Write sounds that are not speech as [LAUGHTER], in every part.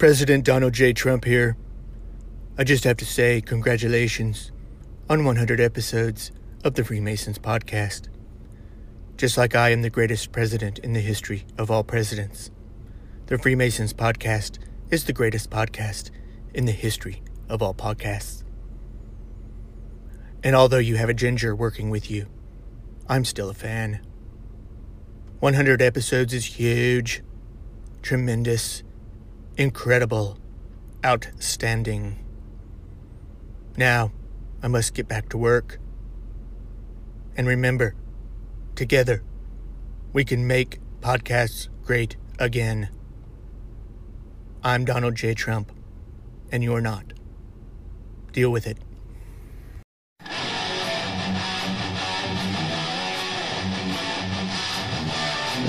President Donald J. Trump here. I just have to say, congratulations on 100 episodes of the Freemasons podcast. Just like I am the greatest president in the history of all presidents, the Freemasons podcast is the greatest podcast in the history of all podcasts. And although you have a ginger working with you, I'm still a fan. 100 episodes is huge, tremendous, incredible, outstanding. Now, I must get back to work. And remember, together, we can make podcasts great again. I'm Donald J. Trump, and you're not. Deal with it.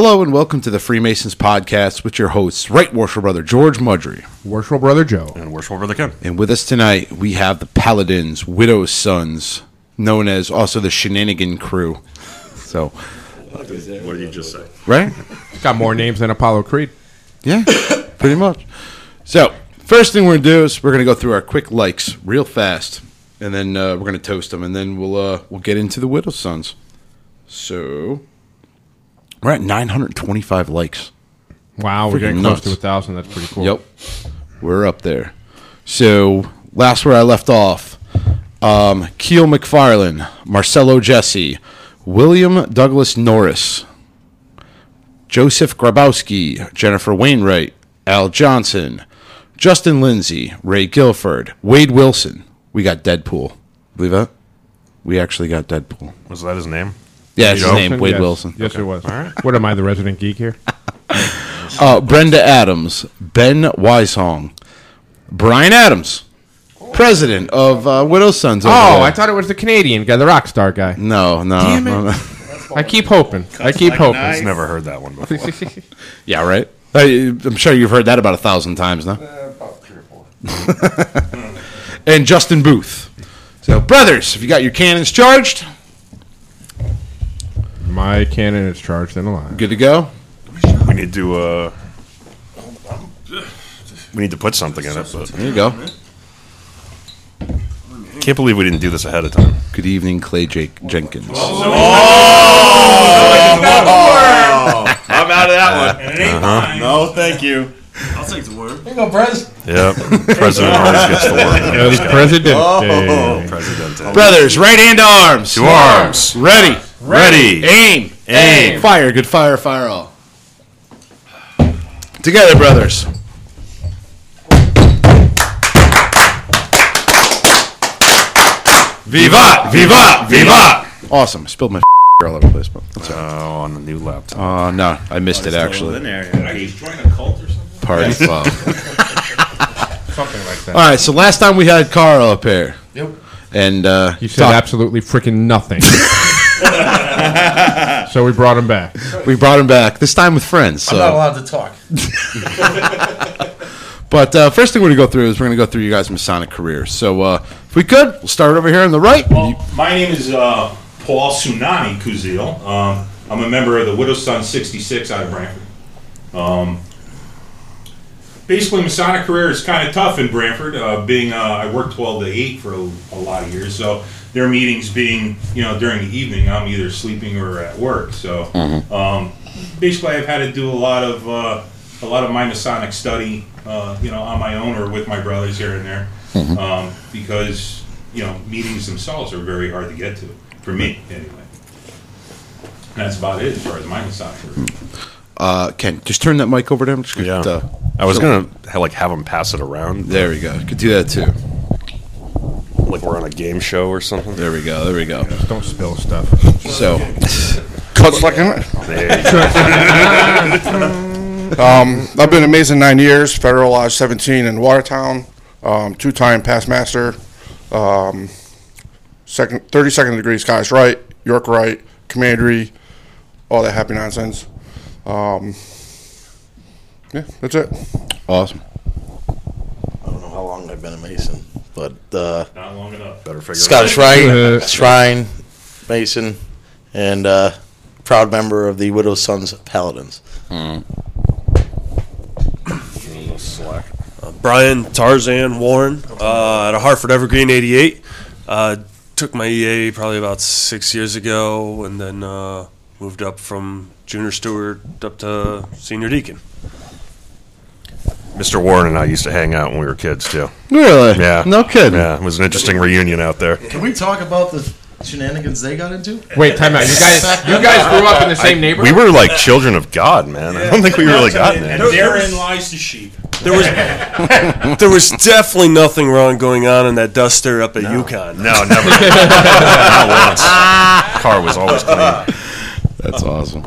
Hello and welcome to the Freemasons podcast with your hosts, Right Worshipful Brother George Mudry. Worshipful Brother Joe. And worshipful brother Ken. And with us tonight, we have the Paladins, Widow's Sons, known as also the Shenanigan Crew. So, What did you just say? right? Got more names than Apollo Creed. Yeah, pretty much. So, first thing we're going to do is we're going to go through our quick likes real fast, and then uh, we're going to toast them, and then we'll uh, we'll get into the Widow's Sons. So, we're at 925 likes. Wow, we're getting nuts. close to a thousand. That's pretty cool. Yep. We're up there. So, last where I left off um, Keel McFarlane, Marcelo Jesse, William Douglas Norris, Joseph Grabowski, Jennifer Wainwright, Al Johnson, Justin Lindsay, Ray Guilford, Wade Wilson. We got Deadpool. Believe that? We actually got Deadpool. Was that his name? Yeah, it's his Wilson? name, Wade Yes. Wilson. Yes, it was. All right. What am I, the resident geek here? [LAUGHS] Uh, Brenda Adams, Ben Weishong, Brian Adams, president of uh, Widow's Sons. over Oh, there. I thought it was the Canadian guy, the rock star guy. No, no. Damn it. no, no. I keep hoping. [LAUGHS] I keep hoping. I've never heard that one before. [LAUGHS] yeah, right. Uh, I'm sure you've heard that about a thousand times now. about three or four. And Justin Booth. So, brothers, have you got your cannons charged? My cannon is charged and alive. Good to go. we need to, uh. We need to put something in it, but There you go. can't believe we didn't do this ahead of time. Good evening, Clay Jake Jenkins. I'm out of that one. No, thank you. I'll take the you go, Prez. Yep. President [LAUGHS] always gets the word. It was President. Oh, President. Brothers, right hand to arms. To arms. Ready. Ready. Aim. Aim. Fire. Good fire. Fire all. Together, brothers. Vivat! Vivat! Vivat! Awesome. I spilled my [LAUGHS] all over the place, but that's all right. Oh, on the new laptop. Uh, no, I missed it actually. Party foul. [LAUGHS] Something like that. All right, so last time we had Carl up here. Yep. And uh, You said talk- absolutely freaking nothing. [LAUGHS] so we brought him back. we brought him back this time with friends. So. I'm not allowed to talk. [LAUGHS] But uh, first thing we're gonna go through is we're gonna go through you guys' Masonic careers. So uh, if we could, we'll start over here on the right. Well, my name is uh, Paul Tsunami Kuzil. Um, I'm a member of the Widow's Son 66 out of Brantford. Um, basically, Masonic career is kind of tough in Brantford. Uh, being uh, I work 12 to 8 for a, a lot of years, so their meetings being you know during the evening, I'm either sleeping or at work. So um, basically, I've had to do a lot of uh, a lot of my Masonic study, uh, you know, on my own or with my brothers here and there, um, because you know meetings themselves are very hard to get to for me anyway. And that's about it as far as my Masonic career. Uh, Ken, just turn that mic over to him. Just, Yeah. uh, I was so- gonna ha- like have him pass it around, There we go. Could do that too. like we're on a game show or something. There we go. There we go. Don't spill stuff. So, Coach like him. There you [LAUGHS] go. Um, I've been amazing nine years, Federal Lodge 17 in Watertown, um, two-time past master, um, second, 32nd degree Scottish Rite, York Rite, Commandery, all that happy nonsense. Um, yeah, that's it. awesome. I don't know how long I've been a Mason, but uh, Not long enough. Better figure Scottish Rite, Shrine, [LAUGHS] Shrine, Mason, and uh, proud member of the Widow's Sons Paladins. it out. Slack. Brian Tarzan Warren uh, at a Hartford Evergreen 88. Uh, took my EA probably about six years ago and then uh, moved up from junior steward up to senior deacon. Mr. Warren and I used to hang out when we were kids too. Really? Yeah. No kidding. Yeah, it was an interesting reunion out there. Can we talk about the shenanigans they got into? Wait, time out. You guys, you [LAUGHS] guys grew up in the same neighborhood. We were like children of God, man. I don't think we really got And therein lies the sheep. There was [LAUGHS] there was definitely nothing wrong going on in that duster up at UConn. No, never. [LAUGHS] Not once. Car was always clean. That's awesome.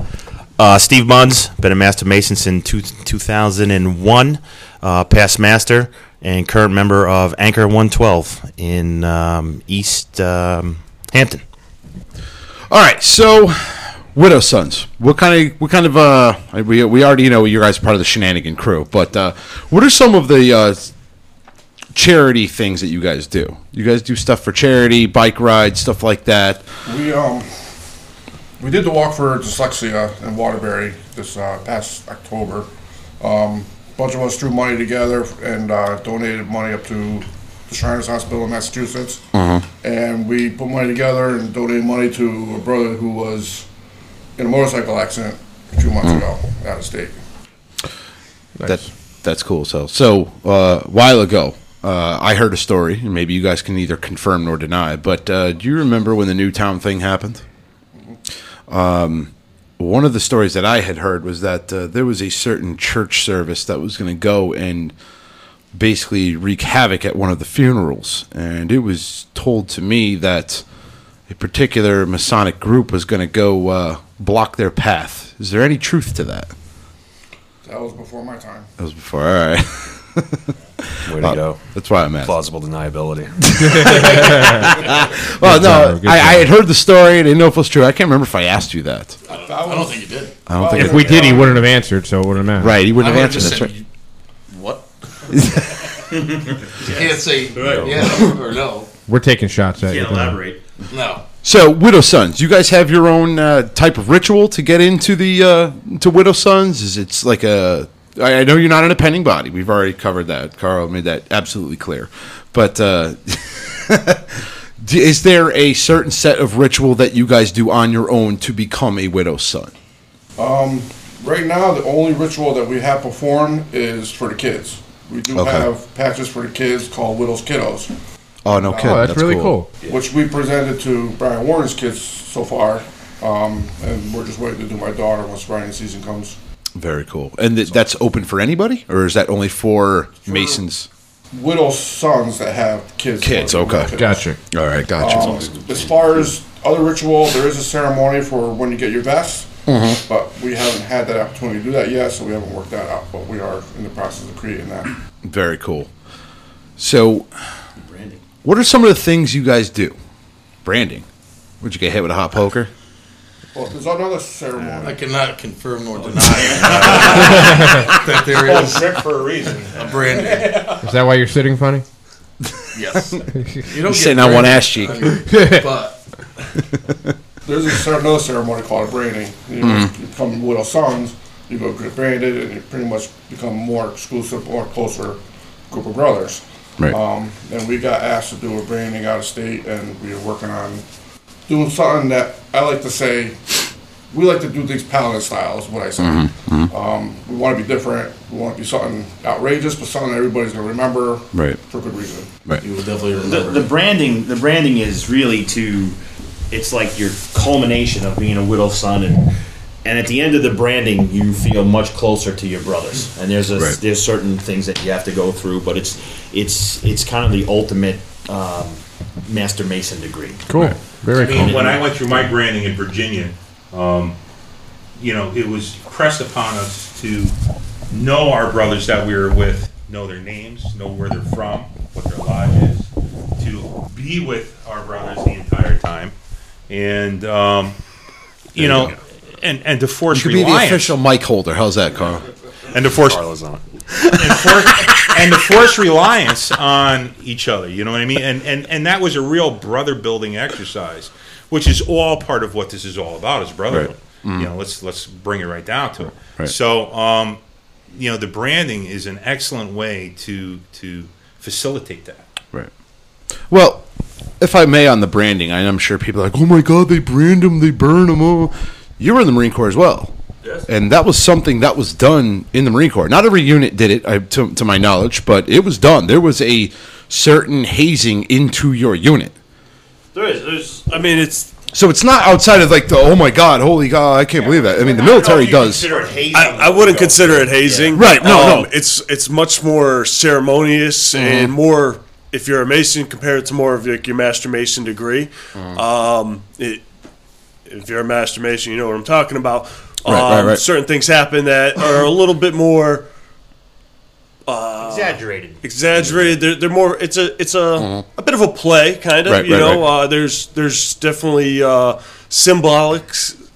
Uh, Steve Munns, been a Master Mason since two, 2001, uh, past Master and current member of Anchor 112 in um, East um, Hampton. All right, so Widow Sons. What kind of what kind of uh we we already know you guys are part of the shenanigan crew, but uh, what are some of the uh, charity things that you guys do? You guys do stuff for charity, bike rides, stuff like that. We um we did the walk for dyslexia in Waterbury this uh, past October. Um, a bunch of us threw money together and uh, donated money up to the Shriners Hospital in Massachusetts. And we put money together and donated money to a brother who was in a motorcycle accident a few months ago out of state. That that's cool. So so uh, a while ago, uh, I heard a story, and maybe you guys can either confirm nor deny. But uh, do you remember when the Newtown thing happened? Um, one of the stories that I had heard was that uh, there was a certain church service that was going to go and basically wreak havoc at one of the funerals, and it was told to me that a particular Masonic group was going to go uh, block their path. Is there any truth to that? That was before my time. That was before. All right. [LAUGHS] Way to Uh, go. That's why I'm at. Plausible deniability. [LAUGHS] Well, Good no, I, I had heard the story. and I didn't know if it was true. I can't remember if I asked you that. I don't think you did. I don't think. If we did, he wouldn't have answered, so it wouldn't have mattered. right, he wouldn't I have answered. That's right. What? you can't say [LAUGHS] yeah or no. We're taking shots at you. Can't Elaborate. No. So, Widow Sons, you guys have your own uh, type of ritual to get into the uh, to Widow Sons. Is it's like a? I I know you're not in an appendant body. We've already covered that. Carl made that absolutely clear. But uh, [LAUGHS] is there a certain set of ritual that you guys do on your own to become a widow's Son? Um, right now, the only ritual that we have performed is for the kids. We do Okay. have patches for the kids called Widow's Kiddos, Oh no, kidding. Oh, that's, really cool. which we presented to Brian Warren's kids so far. Um, and we're just waiting to do my daughter once riding season comes. Very cool. And th- that's open for anybody, or is that only for Masons? Widow's sons that have kids. Kids, okay. kiddos. Gotcha. All right, gotcha. Um, as far as other ritual, there is a ceremony for when you get your vest, Mm-hmm. but we haven't had that opportunity to do that yet, so we haven't worked that out. But we are in the process of creating that. Very cool. So, branding. what are some of the things you guys do? Branding. Would you get hit with a hot poker? Well, there's another ceremony. I cannot confirm nor deny [LAUGHS] that there Oh, is trick for a reason. a branding. Is that why you're sitting funny? Yes. [LAUGHS] You don't You're get sitting on one ass cheek. [LAUGHS] But There's a, cer- another ceremony called a branding. You, Mm-hmm. you become widow sons, you go get branded, and you pretty much become more exclusive or closer group of brothers. Right. Um, and we got asked to do a branding out of state, and we are working on doing something that I like to say we like to do things paladin style, is what I say. Mm-hmm, Um, we want to be different. We want to be something outrageous, but something everybody's gonna remember Right. for good reason. Right. You will definitely the, remember. the branding the branding is really to it's like your culmination of being a widow's son and and at the end of the branding you feel much closer to your brothers and there's a Right. there's certain things that you have to go through but it's it's it's kind of the ultimate um, master mason degree Cool. Very I mean, cool. when I went through my branding in Virginia, um, you know, it was pressed upon us to know our brothers that we were with, know their names, know where they're from, what their lodge is, to be with our brothers the entire time, and um, you There you know, and and to force You could be the reliance official mic holder. How's that, Carl? And to force on it. and, force, and to force reliance on each other. You know what I mean? And and and that was a real brother building exercise, which is all part of what this is all about is brotherhood. Right. You know, let's let's bring it right down to it. Right. So, um, you know, the branding is an excellent way to to facilitate that. Right. Well, if I may, on the branding, I'm sure people are like, "Oh my God, they brand them, they burn them." Oh, you were in the Marine Corps as well, Yes. and that was something that was done in the Marine Corps. Not every unit did it, I, to, to my knowledge, but it was done. There was a certain hazing into your unit, There is. There's. I mean, it's. so it's not outside of like the "Oh my God, holy God, I can't believe that." I mean, the military does. I, I wouldn't consider it hazing. Right, no, Um, no. It's it's much more ceremonious and more. If you're a mason, compared to more of like your master mason degree, um, it, if you're a master mason, you know what I'm talking about. Um, Right, right, right. Certain things happen that are a little bit more exaggerated exaggerated. They're, they're more. It's a it's a a bit of a play, kind of. Right, you right, know, right. Uh, there's there's definitely uh, symbolic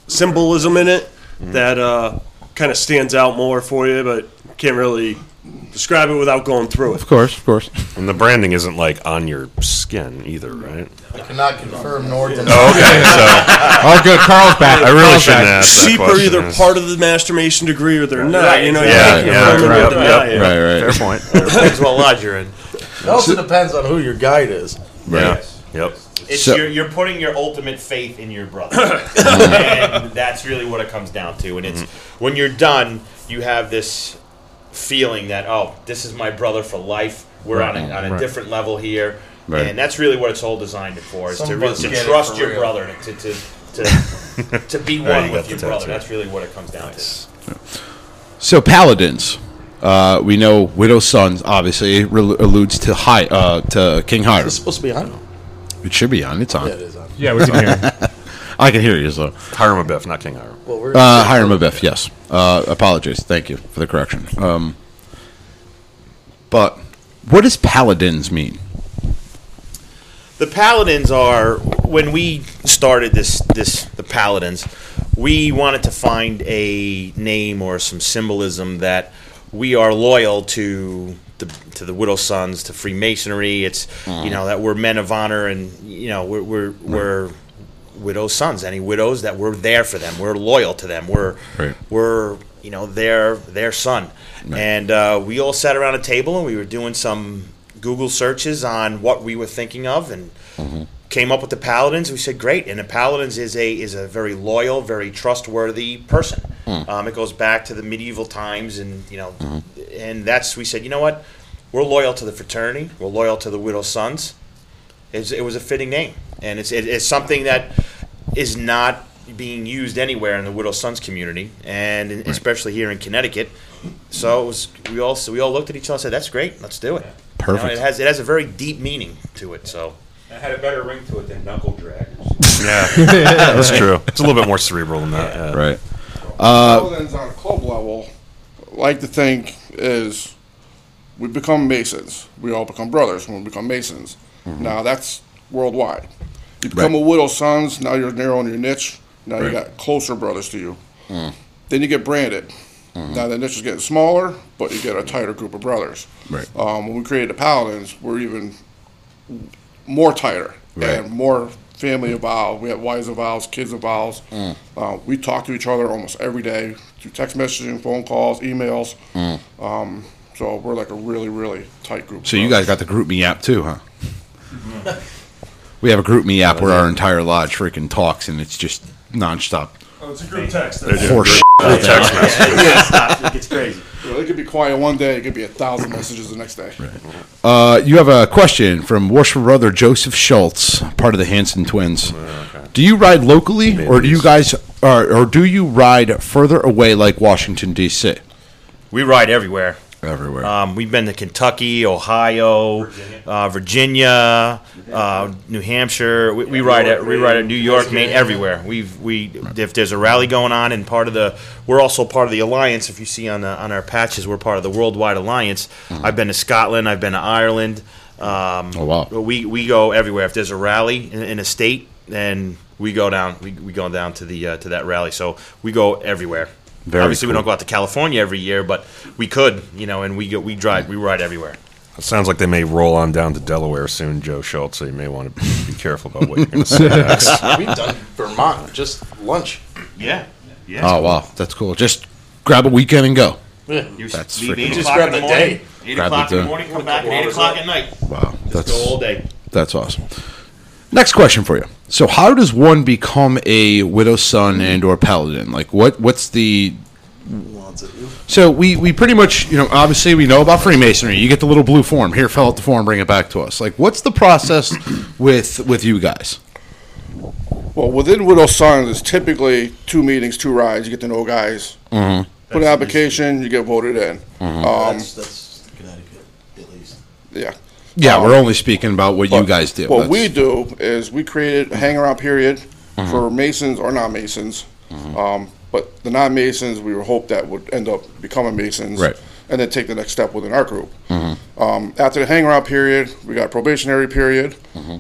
symbolism in it that uh, kind of stands out more for you, but can't really describe it without going through it. Of course, of course. And the branding isn't like on your skin either, right? I cannot confirm nor deny. Oh, okay, so [LAUGHS] Oh, good. Carl's back. I really Carl's shouldn't back. ask that Sheep are question. either part of the master mason degree or they're not. You know, you Yeah, can't yeah, confirm it or yep, deny yep. it. Right, right. Fair point. depends what lodge you're in It also depends on who your guide is. Yeah. Yep. it's So- you're, you're putting your ultimate faith in your brother [LAUGHS] and that's really what it comes down to and it's mm-hmm. when you're done you have this feeling that oh this is my brother for life we're on a, on a Right. different level here Right. and that's really what it's all designed for is Some to really to trust your real. brother to to, to, [LAUGHS] to be Right, one you with your brother tattoo. that's really what it comes down Nice. So paladins, uh, we know Widow's Sons obviously re- alludes to high uh, to King Hiram. It's supposed to be on. It should be on. It's on. Yeah, it is on. Yeah, we can hear. [LAUGHS] I can hear you. So Hiram Abiff, not King Hiram. Well, we're uh, Hiram Abiff, yes. Uh, apologies. Thank you for the correction. Um, but what does paladins mean? the paladins are when we started this this the paladins we wanted to find a name or some symbolism that we are loyal to the to the widow sons to freemasonry it's you know that we're men of honor and you know we're we're, we're widows sons any widows that we're there for them we're loyal to them we're Right. we're you know their their son. And uh, we all sat around a table and we were doing some google searches on what we were thinking of and came up with the paladins. We said great. And the paladins is a is a very loyal very trustworthy person. Um, it goes back to the medieval times and you know and that's we said you know what? We're loyal to the fraternity. We're loyal to the widow's sons it's, it was a fitting name, and it's it, it's something that is not being used anywhere in the widow sons community, and in, especially here in Connecticut. So it was we all so we all looked at each other and said, "That's great, let's do it." You know, Perfect. it has it has a very deep meaning to it. So It had a better ring to it than knuckle draggers. Yeah, [LAUGHS] [LAUGHS] that's true. It's a little bit more cerebral than that. Yeah. Right. Paladins uh, on a club level like to think is we become masons. We all become brothers when we become masons. Now that's worldwide. You become Right. a widow sons. Now you're narrowing your niche. Now Right. you got closer brothers to you. Then you get branded. Now the niche is getting smaller, but you get a tighter group of brothers. Right. Um, when we created the Paladins, we're even more tighter Right. and more family involved. We have wives involved, kids involved. Mm. Uh, we talk to each other almost every day through text messaging, phone calls, emails. Um, so we're like a really, really tight group. Mm. So you guys got the GroupMe app too, huh? We have a GroupMe app where our entire lodge freaking talks, and it's just nonstop. Oh, it's a group text. They're doing Horse shit. text messages. [LAUGHS] Yeah, stop. It gets crazy. You know, it could be quiet one day. It could be a thousand messages the next day. Uh, you have a question from worshipful brother Joseph Schultz, part of the Hanson twins. Do you ride locally, or do you guys, or, or do you ride further away, like Washington D.C.? We ride everywhere. Everywhere. Um, we've been to Kentucky, Ohio, uh, Virginia, uh, New Hampshire. We, we ride at we ride at New York, Maine, everywhere. We've we if there's a rally going on and part of the we're also part of the alliance. If you see on the, on our patches, we're part of the Worldwide Alliance. I've been to Scotland. I've been to Ireland. Um, Oh, wow. We we go everywhere. If there's a rally in, in a state, then we go down. We, we go down to the uh, to that rally. So we go everywhere. Very Obviously, we don't go out to California every year, but we could, you know, and we go, we drive, we ride everywhere. It sounds like they may roll on down to Delaware soon, Joe Schultz. So you may want to be careful about what you're going to say [LAUGHS] next. We've done Vermont just lunch. Yeah, yeah. oh wow, that's cool. Just grab a weekend and go. Yeah. You That's leave freaking eight. Just grab the the morning, day. Eight Grab o'clock the in the morning, come back at eight o'clock at night. Wow, Just that's go all day. That's awesome. Next question for you. So, how does one become a widow's son and or paladin? Like, what what's the so we, we pretty much you know obviously we know about Freemasonry. You get the little blue form here, fill out the form, bring it back to us. Like, what's the process with with you guys? Well, within Widow Sons, it's typically two meetings, two rides. You get to know guys. Mm-hmm. Put an application, you get voted in. Um, That's, that's Connecticut, at least. yeah. Yeah, Um, we're only speaking about what you But guys do. What we do is we created a hang around period Mm-hmm. for Masons or non Masons. Um, but the non Masons, we hope that would end up becoming Masons. Right. And then take the next step within our group. Um, after the hang around period, we got probationary period,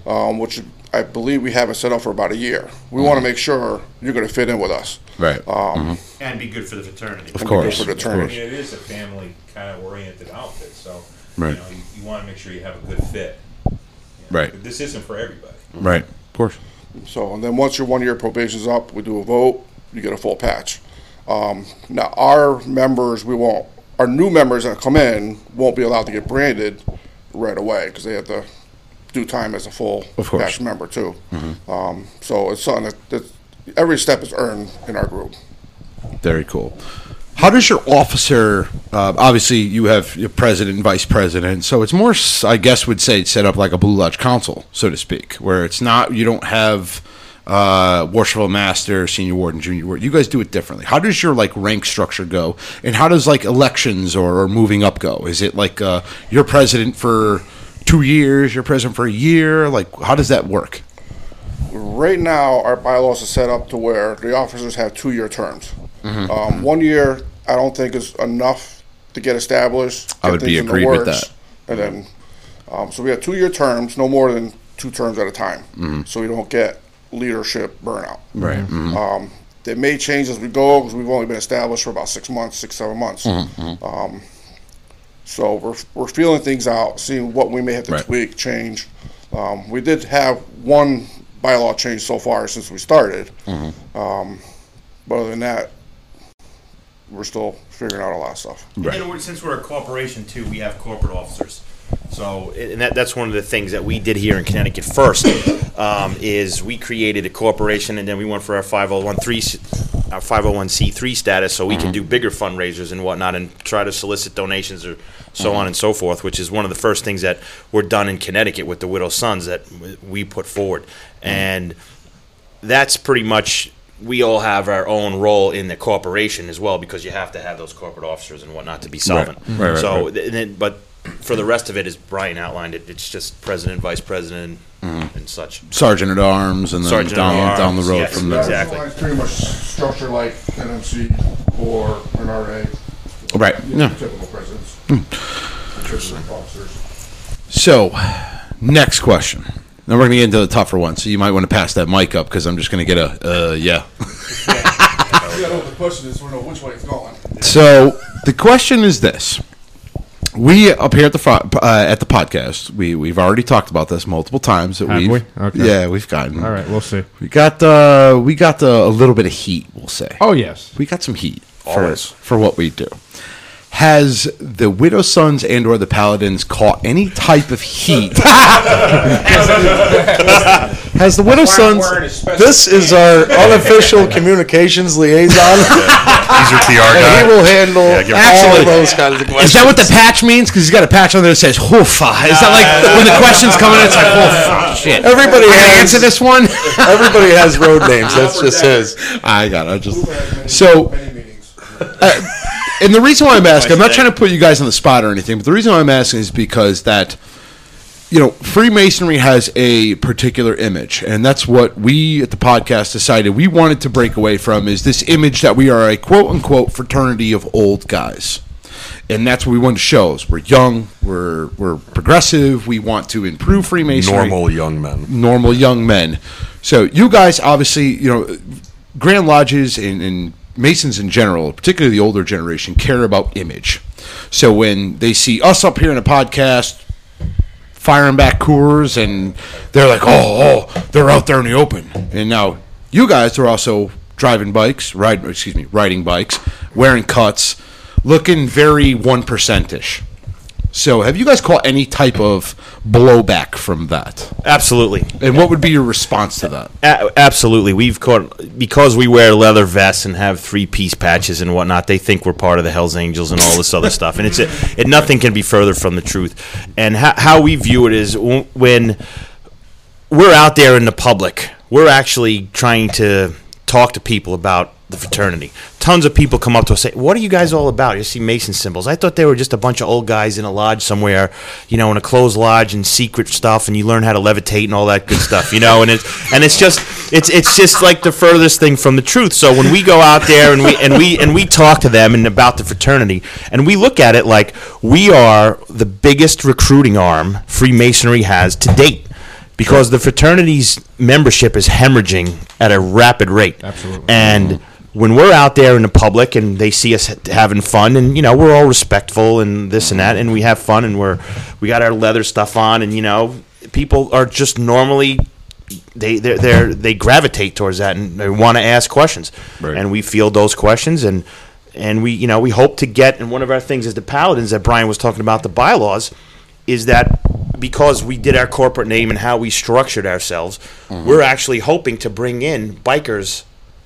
um, which I believe we have it set up for about a year. We want to make sure you're going to fit in with us. right. Um, And be good for the fraternity. Of course, for the of fraternity. I mean, it is a family kind of oriented outfit, so Right. you know you, you want to make sure you have a good fit. You know, Right. This isn't for everybody. Right. Of course. So, and then once your one year probation's up, we do a vote, you get a full patch. Um, now, our members, we won't, our new members that come in won't be allowed to get branded right away because they have to do time as a full Of patch member too. Um, so it's something that, that every step is earned in our group. Very cool. How does your officer? Uh, obviously, you have your president and vice president, so it's more, I guess, would say set up like a Blue Lodge Council, so to speak, where it's not you don't have uh, worshipful master, senior warden, junior warden. You guys do it differently. How does your like rank structure go, and how does like elections or, or moving up go? Is it like uh, you're president for two years, you're president for a year? Like, how does that work? Right now, our bylaws are set up to where the officers have two year terms. Mm-hmm. Um, one year, I don't think is enough to get established. I would be things in the agreed with that. And then, um, so we have two year terms, no more than two terms at a time. So we don't get leadership burnout. Mm-hmm. Right. Mhm. Um, they may change as we go because we've only been established for about six months, six, seven months. Mm-hmm. Um, so we're, we're feeling things out, seeing what we may have to Right. tweak, change. Um, we did have one bylaw change so far since we started. Mm-hmm. Um, but other than that, we're still figuring out a lot of stuff. And we're- since we're a corporation too, we have corporate officers. So, and that, that's one of the things that we did here in Connecticut first, [COUGHS] um, is we created a corporation and then we went for our 501 our 501c3 status so we can mm-hmm. do bigger fundraisers and whatnot and try to solicit donations or so mm-hmm. on and so forth, which is one of the first things that were done in Connecticut with the Widow's Sons that we put forward. Mm-hmm. And that's pretty much we all have our own role in the corporation as well because you have to have those corporate officers and whatnot to be solvent. Right, right, so, right. th- then, but for the rest of it, as Brian outlined it, it's just president, vice president, mm-hmm. and such. Sergeant at arms, and then Sergeant down at down the road yes. from there. Exactly. It's pretty much structure like NMC or an RA. Right. Yeah. Typical presidents. Typical officers. So, next question. Then we're going to get into the tougher one. So you might want to pass that mic up because I'm just going to get a uh, yeah. [LAUGHS] You gotta know what the question is, so we know which way it's going. So the question is this: We up here at the fo- uh, at the podcast, we we've already talked about this multiple times. That Have we've, we? Okay. Yeah, we've gotten. All right, we'll see. We got uh, we got the, a little bit of heat. We'll say. Oh yes. We got some heat for Always. for what we do. Has the Widow Sons and or the Paladins caught any type of heat? [LAUGHS] Has the Widow Sons? This is our [LAUGHS] unofficial communications liaison. He's your PR and guy. he will handle Yeah, all Actually, of those kinds of questions. Is that what the patch means? Because he's got a patch on there that says "hoofa." Is that like when the questions come in? It's like, "Oh shit!" Everybody has- answer this one. [LAUGHS] Everybody has road names. That's just his. I got. it. I just so. Uh, and the reason why I'm asking, I'm not trying to put you guys on the spot or anything, but the reason why I'm asking is because that, you know, Freemasonry has a particular image, and that's what we at the podcast decided we wanted to break away from is this image that we are a quote unquote fraternity of old guys. And that's what we want to show. Is we're young, we're we're progressive, we want to improve Freemasonry Normal young men. normal young men. So you guys obviously, you know, Grand Lodges and, and Masons in general, particularly the older generation, care about image. So when they see us up here in a podcast firing back Coors and they're like, oh, oh, they're out there in the open. And now you guys are also driving bikes, ride, excuse me, riding bikes, wearing cuts, looking very one percentish. So have you guys caught any type of blowback from that? Absolutely. And what would be your response to that? A- absolutely. We've caught because we wear leather vests and have three piece patches and whatnot. They think we're part of the Hell's Angels and all this other [LAUGHS] stuff, and it's a, it. Nothing can be further from the truth. And how, how we view it is when we're out there in the public, we're actually trying to talk to people about the fraternity. Tons of people come up to us and say, "What are you guys all about?" You see Mason symbols. I thought they were just a bunch of old guys in a lodge somewhere, you know, in a closed lodge and secret stuff, and you learn how to levitate and all that good stuff, you know. And it's and it's just it's it's just like the furthest thing from the truth. So when we go out there and we and we and we talk to them and about the fraternity, and we look at it like we are the biggest recruiting arm Freemasonry has to date because the fraternity's membership is hemorrhaging at a rapid rate. Absolutely. And mm-hmm. When we're out there in the public and they see us having fun, and you know we're all respectful and this and that, and we have fun, and we're we got our leather stuff on, and you know people are just normally they they they they gravitate towards that and they want to ask questions, Right. and we field those questions and. And we, you know, we hope to get. And one of our things is the paladins that Brian was talking about, the bylaws, is that because we did our corporate name and how we structured ourselves, Mm-hmm. we're actually hoping to bring in bikers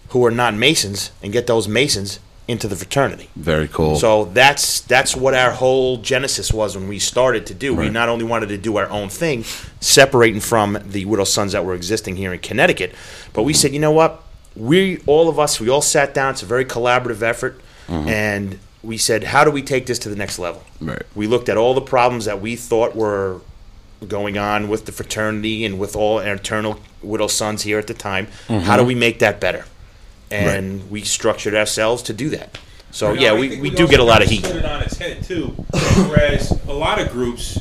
who are not Masons and get those Masons into the fraternity. Very cool. So that's that's what our whole genesis was when we started to do. We not only wanted to do our own thing, separating from the widow sons that were existing here in Connecticut, but we said, you know what? We all of us, we all sat down. It's a very collaborative effort, mm-hmm. and we said, how do we take this to the next level? Right. We looked at all the problems that we thought were going on with the fraternity and with all our eternal widow sons here at the time. How do mm-hmm. we make that better? And we structured ourselves to do that. So You know, yeah, I we, we do get a lot of heat. Put it on its head too. Whereas a lot of groups,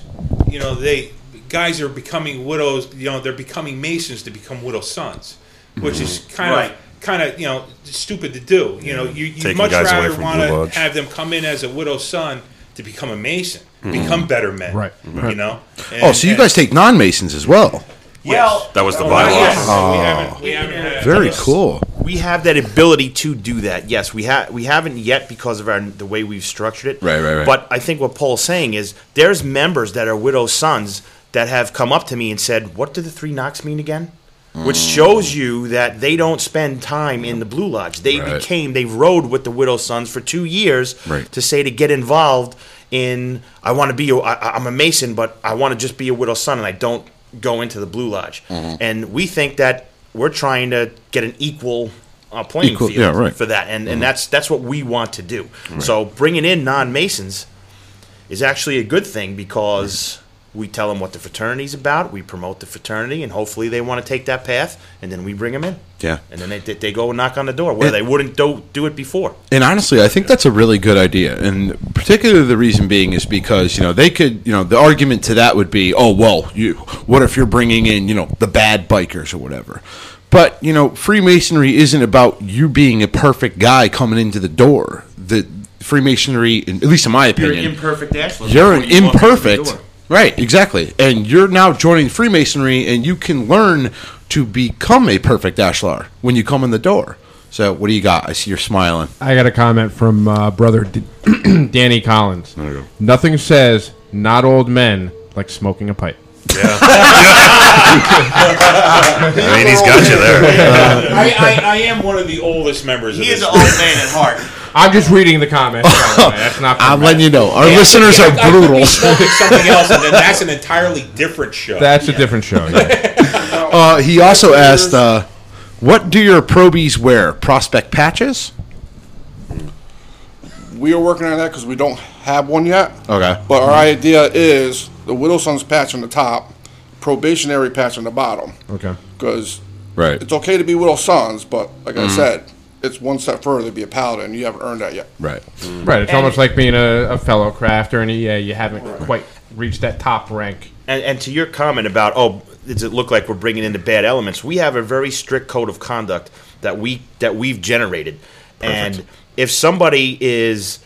you know, they guys are becoming widows. You know, they're becoming masons to become widow sons, which is kind Right. of kind of you know stupid to do. You know, you you Taking much rather want to have them come in as a widow son to become a mason, mm-hmm. become better men. Right. Mm-hmm. You know. oh, so you guys take non Masons as well? Well, That was the well, bylaws. yes, Oh. we haven't. We haven't had Very cool. We have that ability to do that. Yes, we have. We haven't yet because of our the way we've structured it. Right, right, right. But I think what Paul's saying is there's members that are widow sons that have come up to me and said, "What do the three knocks mean again?" Which shows you that they don't spend time in the Blue Lodge. They Right. became they rode with the widow sons for two years Right. to say to get involved in. I want to be. A, I, I'm a Mason, but I want to just be a widow son, and I don't go into the Blue Lodge. Mm-hmm. And we think that we're trying to get an equal uh, playing Equal- field yeah, right. for that, and and that's that's what we want to do. So bringing in non Masons is actually a good thing because we tell them what the fraternity's about. We promote the fraternity, and hopefully they want to take that path, and then we bring them in. Yeah. And then they, they, they go and knock on the door where And- they wouldn't do, do it before. And honestly, I think that's a really good idea. And particularly the reason being is because, you know, they could, you know, the argument to that would be, oh, well, you, what if you're bringing in, you know, the bad bikers or whatever? But, you know, Freemasonry isn't about you being a perfect guy coming into the door. The Freemasonry, at least in my opinion, imperfect ashlar. you're an imperfect right exactly and you're now joining freemasonry and you can learn to become a perfect ashlar when you come in the door So, what do you got? I see you're smiling. I got a comment from uh, brother D- [CLEARS THROAT] Danny Collins. There you go. Nothing says not old men like smoking a pipe. [LAUGHS] I mean, he's got you there. I, I, I am one of the oldest members. He of is this an old man at heart. I'm just reading the comments. by the way. That's not. I'm from letting you know. Our Yeah, listeners I- are I could be brutal. smoking something else, and then that's an entirely different show. That's a different show. [LAUGHS] Yeah. Uh, he also asked, uh, "What do your probies wear? Prospect patches?" We are working on that because we don't have one yet. Okay. But our idea is the Widow Sons patch on the top, probationary patch on the bottom. Okay. Because Right. it's okay to be Widow Sons, but like I Mhm. said, it's one step further to be a paladin. You haven't earned that yet. Right. Right. It's almost like being a, a fellow crafter, and yeah, you haven't quite reached that top rank. And, and to your comment about, oh, does it look like we're bringing in the bad elements? We have a very strict code of conduct that we that we've generated, and if somebody is,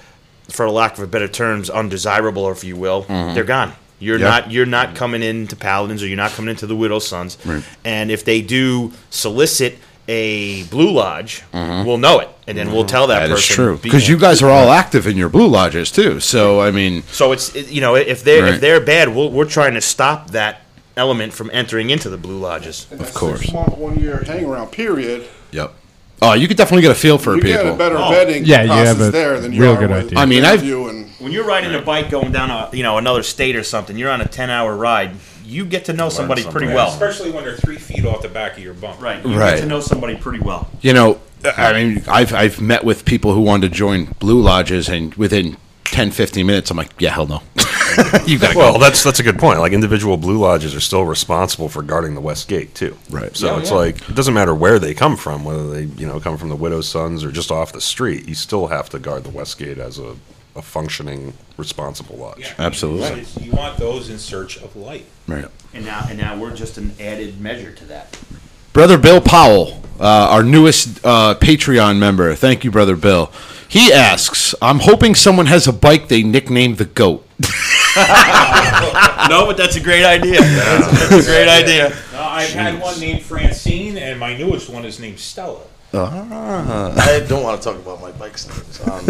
for lack of a better terms, undesirable, or if you will, Mhm. they're gone. You're Yeah. not you're not coming into Paladins or you're not coming into the Widow Sons. Right. And if they do solicit a Blue Lodge, Mhm. we'll know it, and then we'll tell that, That person. is true because you guys are all active in your blue lodges too. So I mean, So it's you know if they're Right. if they're bad, we'll, we're trying to stop that element from entering into the Blue Lodges. of course. Six month, one year hang around period. Yep. Oh, you could definitely get a feel for You people. get a better Oh. vetting Yeah, you process have a there than you real are good with idea. I mean, I've- interview and When you're riding a bike going down a you know another state or something, you're on a ten hour ride. You get to know somebody pretty Yeah, well. especially when they're three feet off the back of your bunk. Right. You Right. get to know somebody pretty well. You know, I mean, I've I've met with people who wanted to join blue lodges, and within 10, 15 minutes, I'm like, yeah, hell no. [LAUGHS] [LAUGHS] you gotta well, go. that's that's a good point. Like individual blue lodges are still responsible for guarding the west gate too. Right. So Yeah, it's yeah. like it doesn't matter where they come from, whether they you know come from the widow's sons or just off the street. You still have to guard the west gate as a, a functioning, responsible lodge. Yeah. Absolutely. You, you want those in search of light. Right. And now and now we're just an added measure to that. Brother Bill Powell, uh, our newest uh, Patreon member. Thank you, Brother Bill. He asks, I'm hoping someone has a bike they nicknamed the GOAT. [LAUGHS] [LAUGHS] no, but that's a great idea. That's a great idea. No, I've had one named Francine, and my newest one is named Stella. Ah. I don't want to talk about my bike names on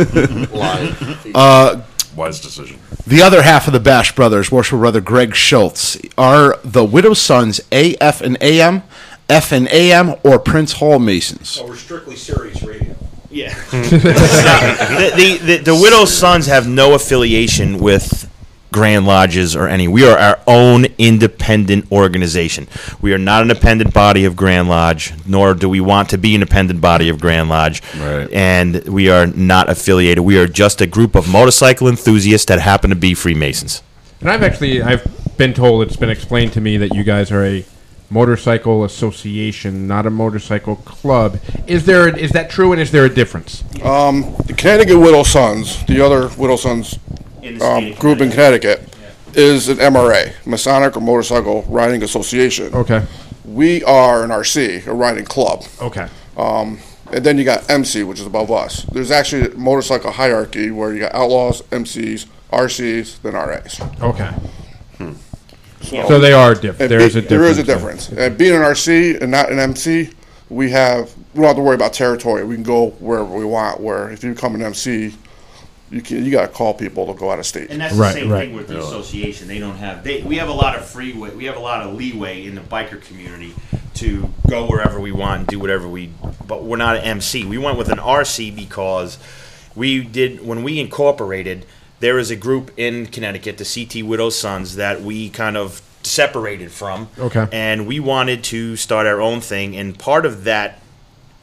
live. Uh, Wise decision. the other half of the Bash Brothers, worship brother Greg Schultz, are the Widow Sons AF and AM, F and AM, or Prince Hall Masons? So we're strictly Sirius Radio. Yeah. [LAUGHS] [LAUGHS] the, the, the, the Widow's Sons have no affiliation with Grand Lodges or any. We are our own independent organization. We are not an independent body of Grand Lodge, nor do we want to be an independent body of Grand Lodge. Right. And we are not affiliated. We are just a group of motorcycle enthusiasts that happen to be Freemasons. And I've actually I've been told it's been explained to me that you guys are a motorcycle association, not a motorcycle club. Is there is that true? And is there a difference? Um, the Connecticut Widow Sons, the other Widow Sons In the um, state of group in Connecticut, is an MRA, Masonic or Motorcycle Riding Association. Okay. We are an RC, a riding club. Okay. Um, and then you got MC, which is above us. There's actually a motorcycle hierarchy where you got outlaws, MCs, RCs, then RAs. Okay. So they are different. and there be- is a There is a difference difference. And being an RC and not an MC, we have we don't have to worry about territory. We can go wherever we want. Where if you become an MC, you can you got to call people to go out of state. And that's the same thing with the association. They don't have they we have a lot of freeway we have a lot of leeway in the biker community to go wherever we want and do whatever we but we're not an MC. We went with an RC because we did when we incorporated there is a group in Connecticut, the CT Widow Sons, that we kind of separated from. Okay. And we wanted to start our own thing and part of that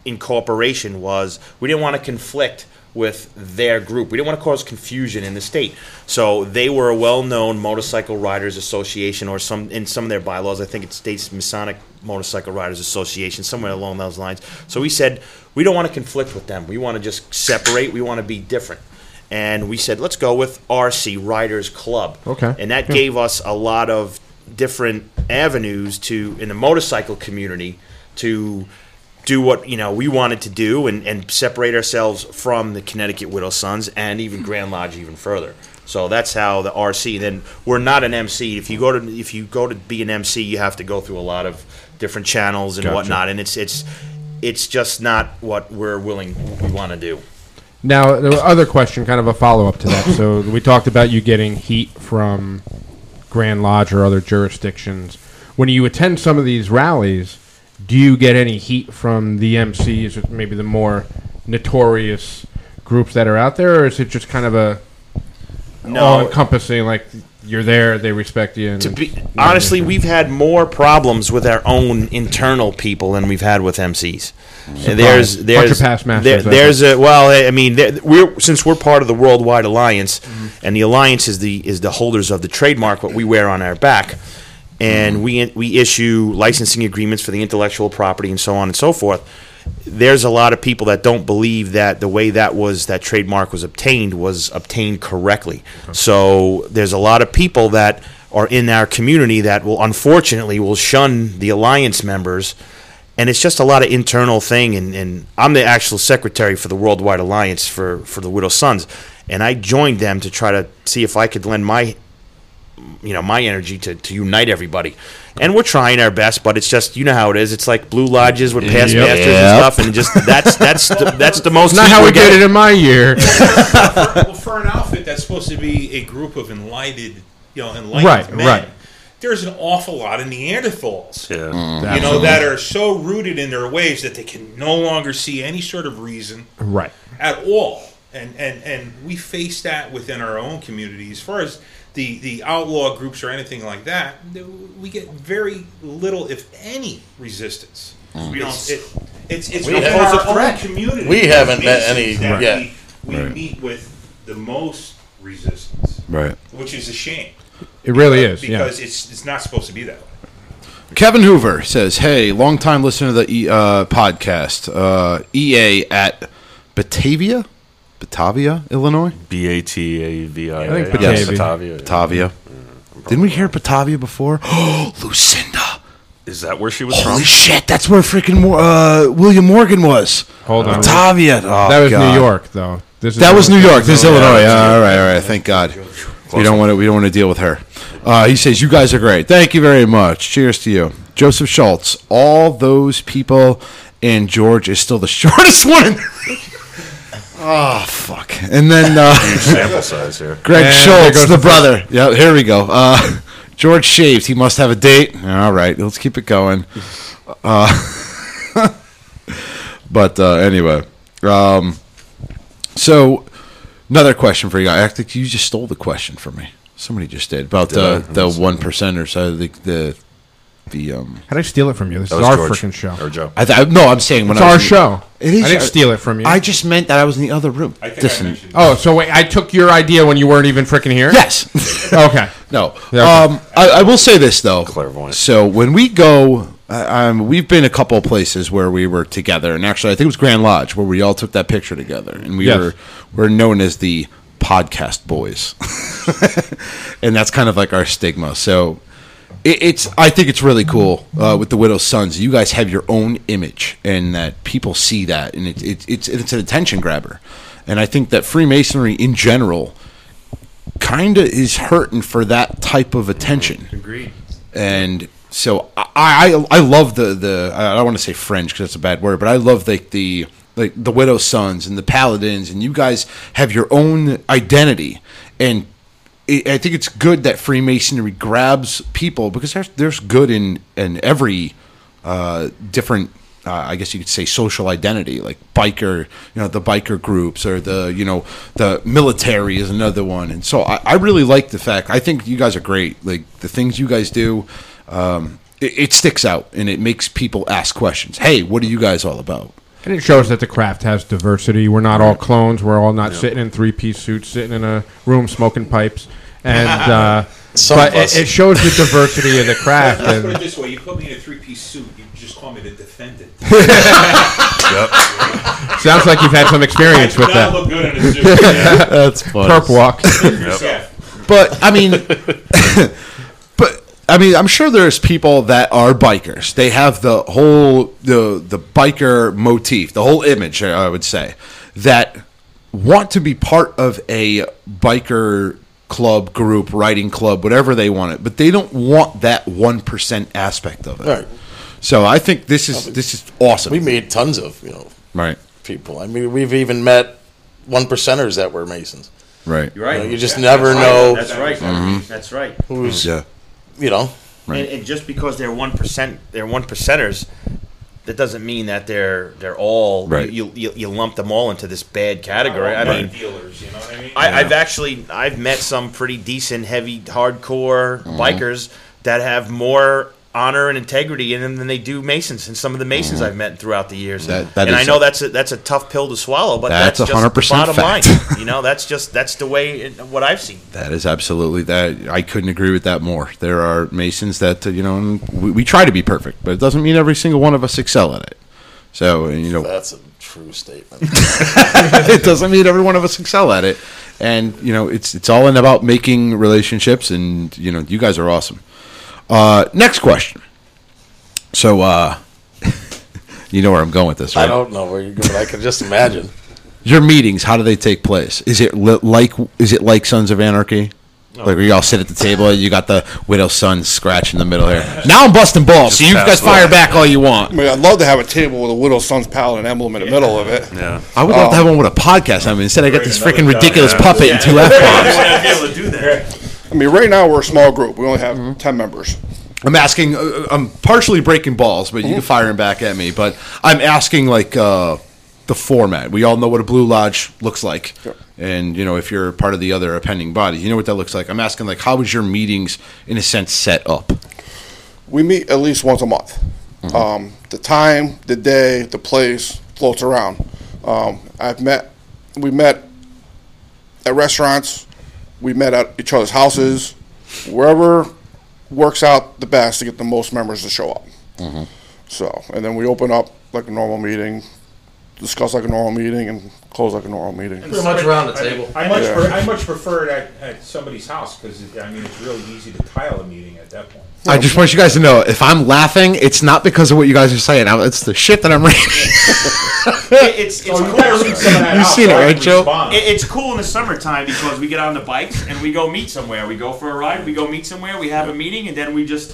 incorporation was we didn't want to conflict with their group. We didn't want to cause confusion in the state. So they were a well-known motorcycle riders association, or some in some of their bylaws. I think it states Masonic Motorcycle Riders Association, somewhere along those lines. So we said we don't want to conflict with them. We want to just separate. We want to be different. And we said let's go with RC Riders Club. Okay. And that Yeah. gave us a lot of different avenues to in the motorcycle community to do what you know we wanted to do and, and separate ourselves from the Connecticut Widow Sons and even Grand Lodge even further. So that's how the RC. Then we're not an MC. If you go to if you go to be an MC, you have to go through a lot of different channels and Gotcha. whatnot. And it's it's it's just not what we're willing we want to do. Now, the other question, kind of a follow up to that. So [COUGHS] we talked about you getting heat from Grand Lodge or other jurisdictions. When you attend some of these rallies, do you get any heat from the MCs or maybe the more notorious groups that are out there, or is it just kind of a No. all encompassing? Like you're there, they respect you. And To be honestly, we've had more problems with our own internal people than we've had with MCs. And there's there's past masters, there- there's a well, I mean, there, we're since we're part of the Worldwide Alliance, mm-hmm. and the alliance is the is the holders of the trademark what we wear on our back, and we we issue licensing agreements for the intellectual property and so on and so forth. There's a lot of people that don't believe that the way that was that trademark was obtained was obtained correctly. So there's a lot of people that are in our community that will unfortunately will shun the alliance members and it's just a lot of internal thing and, and i'm the actual secretary for the worldwide alliance for, for the widow sons and i joined them to try to see if i could lend my you know my energy to, to unite everybody and we're trying our best but it's just you know how it is it's like blue lodges with past Yep. masters Yep. and stuff and just that's that's the, that's the most not how we're we did it in my year. [LAUGHS] [LAUGHS] well, for an outfit that's supposed to be a group of enlightened, you know, enlightened Right, men, right. there's an awful lot of Neanderthals. Yeah. Mm. You know, that are so rooted in their ways that they can no longer see any sort of reason right. at all. And, and, and we face that within our own community. As far as the, the outlaw groups or anything like that, we get very little, if any, resistance. Mm. It's, it, it's, it's We haven't- our own community. We haven't met any that yet. We, we Right. meet with the most resistance, Right. which is a shame. It really is. Yeah. Because it's, it's not supposed to be that way. Kevin Hoover says, "Hey, long time listener to the e, uh, podcast. Uh, EA at Batavia, Batavia, Illinois. B A T A V I A. I think Yes, Batavia. Batavia. Batavia. Didn't we hear Batavia before? Oh, [GASPS] Lucinda. Is that where she was Holy from? shit, that's where freaking Mor- uh, William Morgan was. Hold on. Batavia. Oh, that was God. New York, though. This is That was New York. This is Illinois. Yeah, all right, all right. Thank God. We don't want to. We don't want to deal with her. Uh, he says, "You guys are great. Thank you very much. Cheers to you, Joseph Schultz. All those people, and George is still the [LAUGHS] shortest one." [LAUGHS] oh fuck! And then uh, Huge sample size here. [LAUGHS] Greg And Schultz, goes the the brother. Yeah, here we go. Uh, George shaved. He must have a date. All right, let's keep it going. Uh, [LAUGHS] but uh, anyway, um, so another question for you. I think you just stole the question from me. Somebody just did about Did I? the the one percenters. Uh, the the the um. How did I steal it from you? This is was our George. freaking show. Or Joe. I th- no, I'm saying when It's I our was in- show. It is. I didn't steal it from you. I just meant that I was in the other room. I think I mentioned oh, so wait, I took your idea when you weren't even freaking here. Yes. [LAUGHS] okay. No. Yeah, okay. Um, I, I will say this though. Clairvoyant. So when we go, uh, um, we've been a couple of places where we were together, and actually, I think it was Grand Lodge where we all took that picture together, and we Yes. were we're known as the podcast boys, [LAUGHS] and that's kind of like our stigma. So. It, it's. I think it's really cool uh, with the Widow's Sons. You guys have your own image, and that people see that, and it, it, it's it's an attention grabber. And I think that Freemasonry in general kind of is hurting for that type of attention. Agreed. And so I I, I love the the I don't want to say fringe because that's a bad word, but I love like the like the widow's sons and the paladins, and you guys have your own identity. And I think it's good that Freemasonry grabs people because there's there's good in in every uh, different. Uh, I guess you could say social identity, like biker, you know, the biker groups or the, you know, the military is another one. And so I, I really like the fact. I think you guys are great. Like the things you guys do, um, it, it sticks out and it makes people ask questions. Hey, what are you guys all about? And it shows that the craft has diversity. We're not all clones. We're all not sitting in three piece suits, sitting in a room smoking pipes. And [LAUGHS] uh, Some but of it, us. it shows the diversity of the [LAUGHS] craft. Let's put it And this way: you put me in a three-piece suit, you just call me the defendant. [LAUGHS] sounds like you've had some experience with I that. look good in a suit. Yeah. That's funny. Perp walk. Yeah. But I mean, but I mean, I'm sure there's people that are bikers. They have the whole the the biker motif, the whole image. I would say that want to be part of a biker club, group, riding club, whatever they want it, but they don't want that one percent aspect of it. Right. So I think this is this is awesome. We made tons of you know right, people. I mean, we've even met one percenters that were Masons. right. You're right. You, know, you just That's never right. know That's right. Mhm. That's right. who's Yeah. You know. Right. And, and just because they're one percent, they're one percenters. That doesn't mean that they're they're all Right. You, you you lump them all into this bad category. I mean, dealers, you know what I mean? I, I've actually I've met some pretty decent, heavy, hardcore Mm-hmm. bikers that have more honor and integrity in them than they do Masons. And some of the Masons I've met throughout the years. Mm-hmm. That- that and I know a- that's a, that's a tough pill to swallow, but That's that's, a just the 100% bottom fact. line. You know, that's just that's the way it, what I've seen. That is absolutely that. I couldn't agree with that more. There are Masons that you know, and we, we try to be perfect, but it doesn't mean every single one of us excel at it. So and, you know, That's a true statement. [LAUGHS] it doesn't mean every one of us excel at it. And you know, it's it's all in about making relationships, and you know, you guys are awesome. Uh, next question. So, uh, [LAUGHS] you know where I'm going with this, right? I don't know where you're going. I can just imagine. [LAUGHS] Your meetings, how do they take place? Is it li- like is it like Sons of Anarchy? Like where you all sit at the table, and you got the widow's son scratch in the middle here. [LAUGHS] Now I'm busting balls, so you guys the- fire back all you I want. mean, I'd love to have a table with a widow's son's paladin emblem in the middle of it. Yeah. I would love to have one with a podcast. I mean, instead I got this freaking ridiculous puppet and two f bombs. Be able to do that. I mean, right now we're a small group. We only have ten members. I'm asking. Uh, I'm partially breaking balls, but you can fire them back at me. But I'm asking like uh, the format. We all know what a blue lodge looks like, and you know if you're part of the other appendant bodies, you know what that looks like. I'm asking like how was your meetings in a sense set up? We meet at least once a month. Um, the time, the day, the place floats around. Um, I've met, we met at restaurants, we met at each other's houses, wherever works out the best to get the most members to show up. Mm-hmm. So, and then we open up like a normal meeting, discuss like a normal meeting, and close like a normal meeting. Pretty much around the table. I much, Yeah. pre- I much prefer it at, at somebody's house because I mean it's really easy to tile a meeting at that point. I just want you guys to know if I'm laughing, it's not because of what you guys are saying. I- It's the shit that I'm reading. It's it's Oh, cool. better read some of that You've seen it, right, Joe? It- It's cool in the summertime because we get on the bikes and we go meet somewhere. We go for a ride. We go meet somewhere. We have a meeting and then we just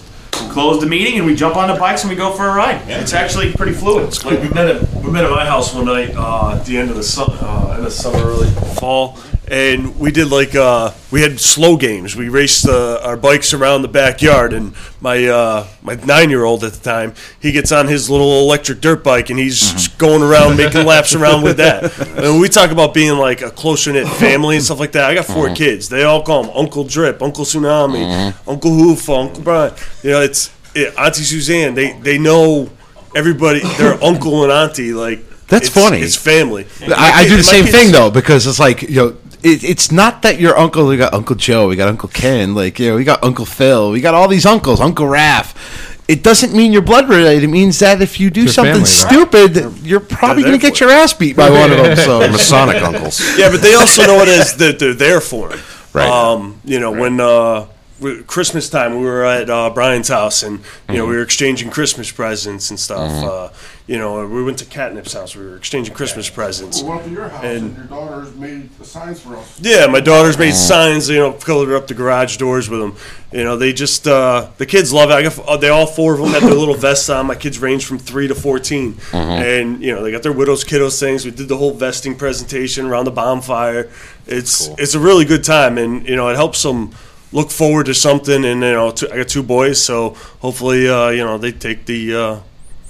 close the meeting and we jump on the bikes and we go for a ride. It's actually pretty fluid. Like we met at we met at my house one night uh, at the end of the summer, uh, in the summer, early fall, and we did like uh, we had slow games. We raced uh, our bikes around the backyard, and my uh, my nine year old at the time he gets on his little electric dirt bike and he's just going around [LAUGHS] making laps around with that. [LAUGHS] And we talk about being like a closer knit family and stuff like that. I got 4 kids. They all call him Uncle Drip, Uncle Tsunami, Uncle Hoofa, Uncle Brian. You know, it's it, Auntie Suzanne. They they know everybody, their [LAUGHS] uncle and auntie, like That's it's- funny. It's family. I, I do the same kids- thing though because it's like you know it, it's not that your uncle we got Uncle Joe we got Uncle Ken like you know we got Uncle Phil we got all these uncles Uncle Raph. It doesn't mean you're blood related. It means that if you do your something family, stupid, you're probably They're going to there get your ass beat by one of them. So [LAUGHS] Masonic uncles. Yeah, but they also know it as that they're there for him. Right. Um, you know, when uh, we- Christmas time, we were at uh, Brian's house, and you know, we were exchanging Christmas presents and stuff. Uh, you know, we went to Catnip's house. We were exchanging Christmas presents. We went up to your house, And- and, your daughters made the signs for us. Yeah, my daughters made signs, you know, colored up the garage doors with them. You know, they just uh, the kids love it. I got uh, they all four of them had their little vests on. My kids range from three to 14 and you know they got their widows kiddos things. We did the whole vesting presentation around the bonfire. It's it's a really good time, and you know it helps them look forward to something. And you know, two, I got two boys, so hopefully uh, you know they take the uh,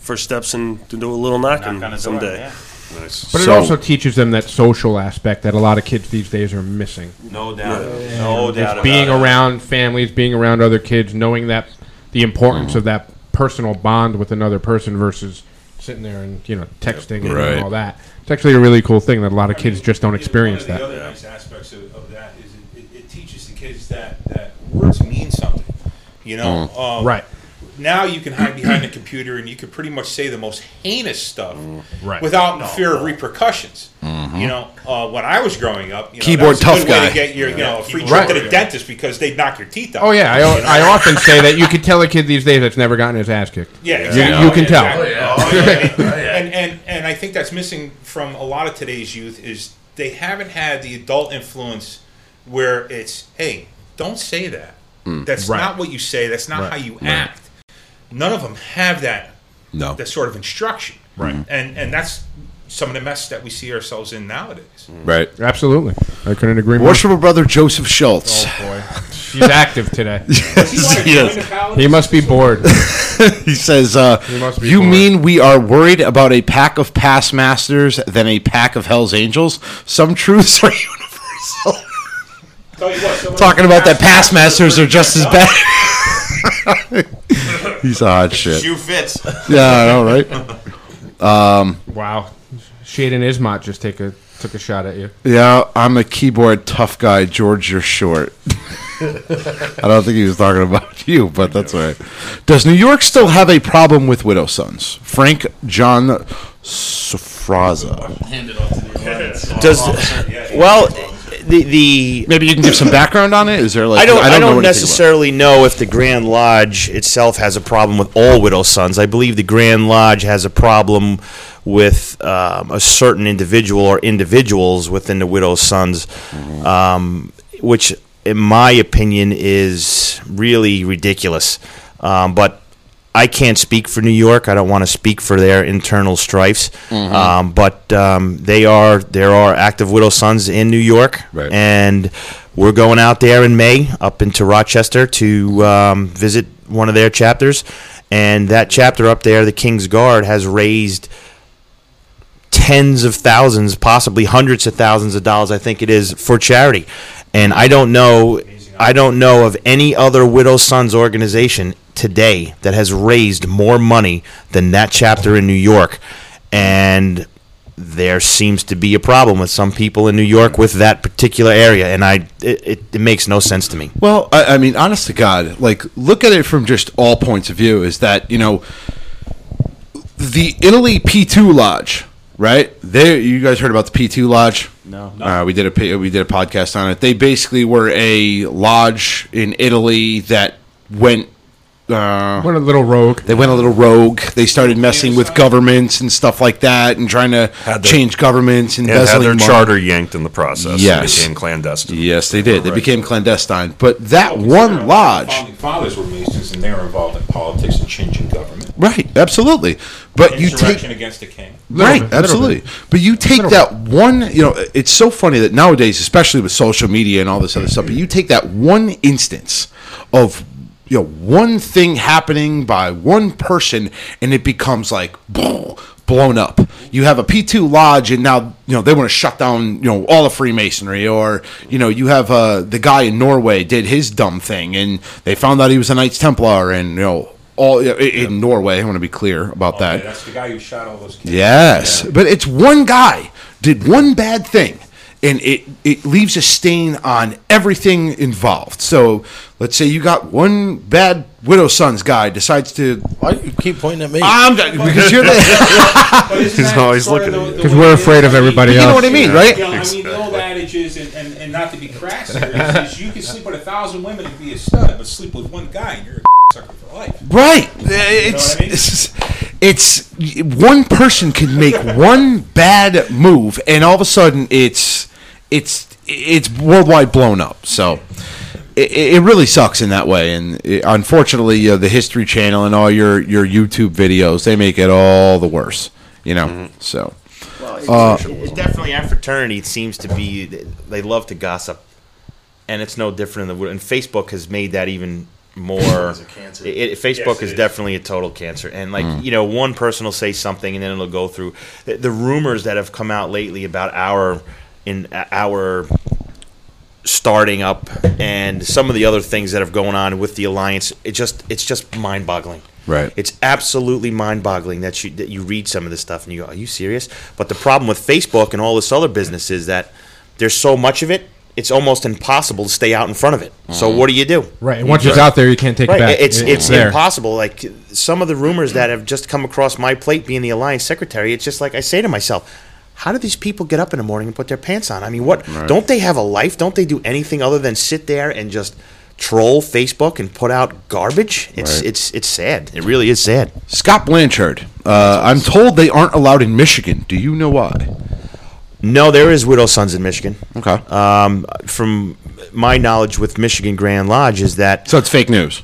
first steps and to do a little knocking Knock on the door, someday. yeah. Nice. But it So- also teaches them that social aspect that a lot of kids these days are missing. No doubt. No doubt. Just about being it. around families, being around other kids, knowing that the importance of that personal bond with another person versus sitting there and you know texting and Right. all that. It's actually a really cool thing that a lot of kids just don't One of the- experience one of that. The other nice aspects of, of that is it, it, it teaches the kids that, that words mean something. You know, um, Right. Now you can hide behind a computer and you can pretty much say the most heinous stuff mm-hmm. Right. without fear of repercussions. Mm-hmm. You know, uh, when I was growing up, you know, Keyboard that was a good tough way guy. to get your, you know, a free trip Right. to the dentist because they'd knock your teeth out. Oh yeah, I, You know? I often say that you could tell a kid these days that's never gotten his ass kicked. Yeah, You- exactly. you can tell. Exactly. Oh, yeah. Oh. [LAUGHS] And, and and I think that's missing from a lot of today's youth is they haven't had the adult influence where it's hey, don't say that. Mm. That's Right. not what you say. That's not Right. how you act. None of them have that No. that sort of instruction. Right. And and that's some of the mess that we see ourselves in nowadays. Right. Absolutely. I couldn't agree more. Worshipful brother Joseph Schultz. Oh boy, [LAUGHS] he's active today. yes. He must be bored. [LAUGHS] he says, uh, must be "You bored." mean we are worried about a pack of past masters than a pack of Hell's Angels? Some truths are [LAUGHS] universal." Tell you what, Talking about that past masters are just as bad. He's a hot [LAUGHS] shit. Shoe fits. Yeah, I know, right? [LAUGHS] Um, wow, Shaden Ismot just take a took a shot at you. yeah, I'm a keyboard tough guy. George, you're short. [LAUGHS] I don't think he was talking about you, but that's all right. Does New York still have a problem with widow sons? Frank John Sofraza. Does well the the maybe you can give some background on it. Is there like I don't I don't, know anything about it. necessarily know if the Grand Lodge itself has a problem with all widow sons. I believe the Grand Lodge has a problem with um, a certain individual or individuals within the widow sons, Mm-hmm. um, which in my opinion is really ridiculous. Um, but I can't speak for New York. I don't want to speak for their internal strifes. Mhm. Um, but um, they are there are active widow sons in New York, Right. and we're going out there in May up into Rochester to um, visit one of their chapters. And that chapter up there, the King's Guard, has raised tens of thousands, possibly hundreds of thousands of dollars, I think it is, for charity. And I don't know, I don't know of any other widow sons organization today that has raised more money than that chapter in New York. And there seems to be a problem with some people in New York with that particular area, and I it, it, it makes no sense to me. Well, I, I mean, honest to God, like look at it from just all points of view. Is that you know the Italy P two Lodge, right? There, you guys heard about the P two Lodge? No. Uh, we did a P- we did a podcast on it. They basically were a lodge in Italy that went. Uh, Went a little rogue. They went a little rogue. They started messing with governments and stuff like that, and trying to Had their- change governments and And had their money. charter yanked in the process. Yes. They became clandestine. Yes, they did. They Right. became clandestine. But that Well, one considering lodge, fathers were Masons, and they were involved in politics and changing government. Right? Absolutely. But you take against the king. right, bit, absolutely. But you take that one. You know, it's so funny that nowadays, especially with social media and all this other stuff, but you take that one instance of you know one thing happening by one person, and it becomes like blown up. You have a P two lodge, and now you know they want to shut down you know all of Freemasonry, or you know you have uh, the guy in Norway did his dumb thing, and they found out he was a Knights Templar, and you know all in in Norway. I want to be clear about that. Okay, that's the guy who shot all those kids. Yes, but it's one guy did one bad thing, and it it leaves a stain on everything involved. So let's say you got one bad widow sons guy decides to. Why do you keep pointing at me? I'm because you're the. [LAUGHS] He's always looking the- at the you. 'Cause we're afraid of I mean, everybody you know what I mean, right? You know, I mean, the old adage is, and, and, and not to be crass here, is, is you can sleep with a thousand women and be a stud, but sleep with one guy and you're a sucker for life. Right. It's, what I mean? it's it's one person can make [LAUGHS] one bad move, and all of a sudden it's it's it's worldwide blown up. So it, it really sucks in that way. And it, unfortunately, uh, the History Channel and all your your YouTube videos they make it all the worse. You know. So Well, it's, Uh, it definitely our fraternity seems to be they love to gossip, and it's no different in the and Facebook has made that even more. Cancer. It, it- Facebook Yes, it is, is. definitely a total cancer, and like mm. you know, one person will say something, and then it'll go through the, the rumors that have come out lately about our in our starting up and some of the other things that have going on with the alliance. It just it's just mind boggling. Right. It's absolutely mind-boggling that you that you read some of this stuff and you go, "Are you serious?" But the problem with Facebook and all this other business is that there's so much of it. It's almost impossible to stay out in front of it. So what do you do? Right. And once it's out there, you can't take Right. it back. It's It- it's there. impossible. Like some of the rumors that have just come across my plate, being the alliance secretary, it's just like I say to myself. How do these people get up in the morning and put their pants on? I mean, what? Don't they have a life? Don't they do anything other than sit there and just troll Facebook and put out garbage? It's Right. it's it's sad. It really is sad. Scott Blanchard, uh, I'm told they aren't allowed in Michigan. Do you know why? No, there is widow sons in Michigan. Okay. Um, from my knowledge with Michigan Grand Lodge is that So it's fake news.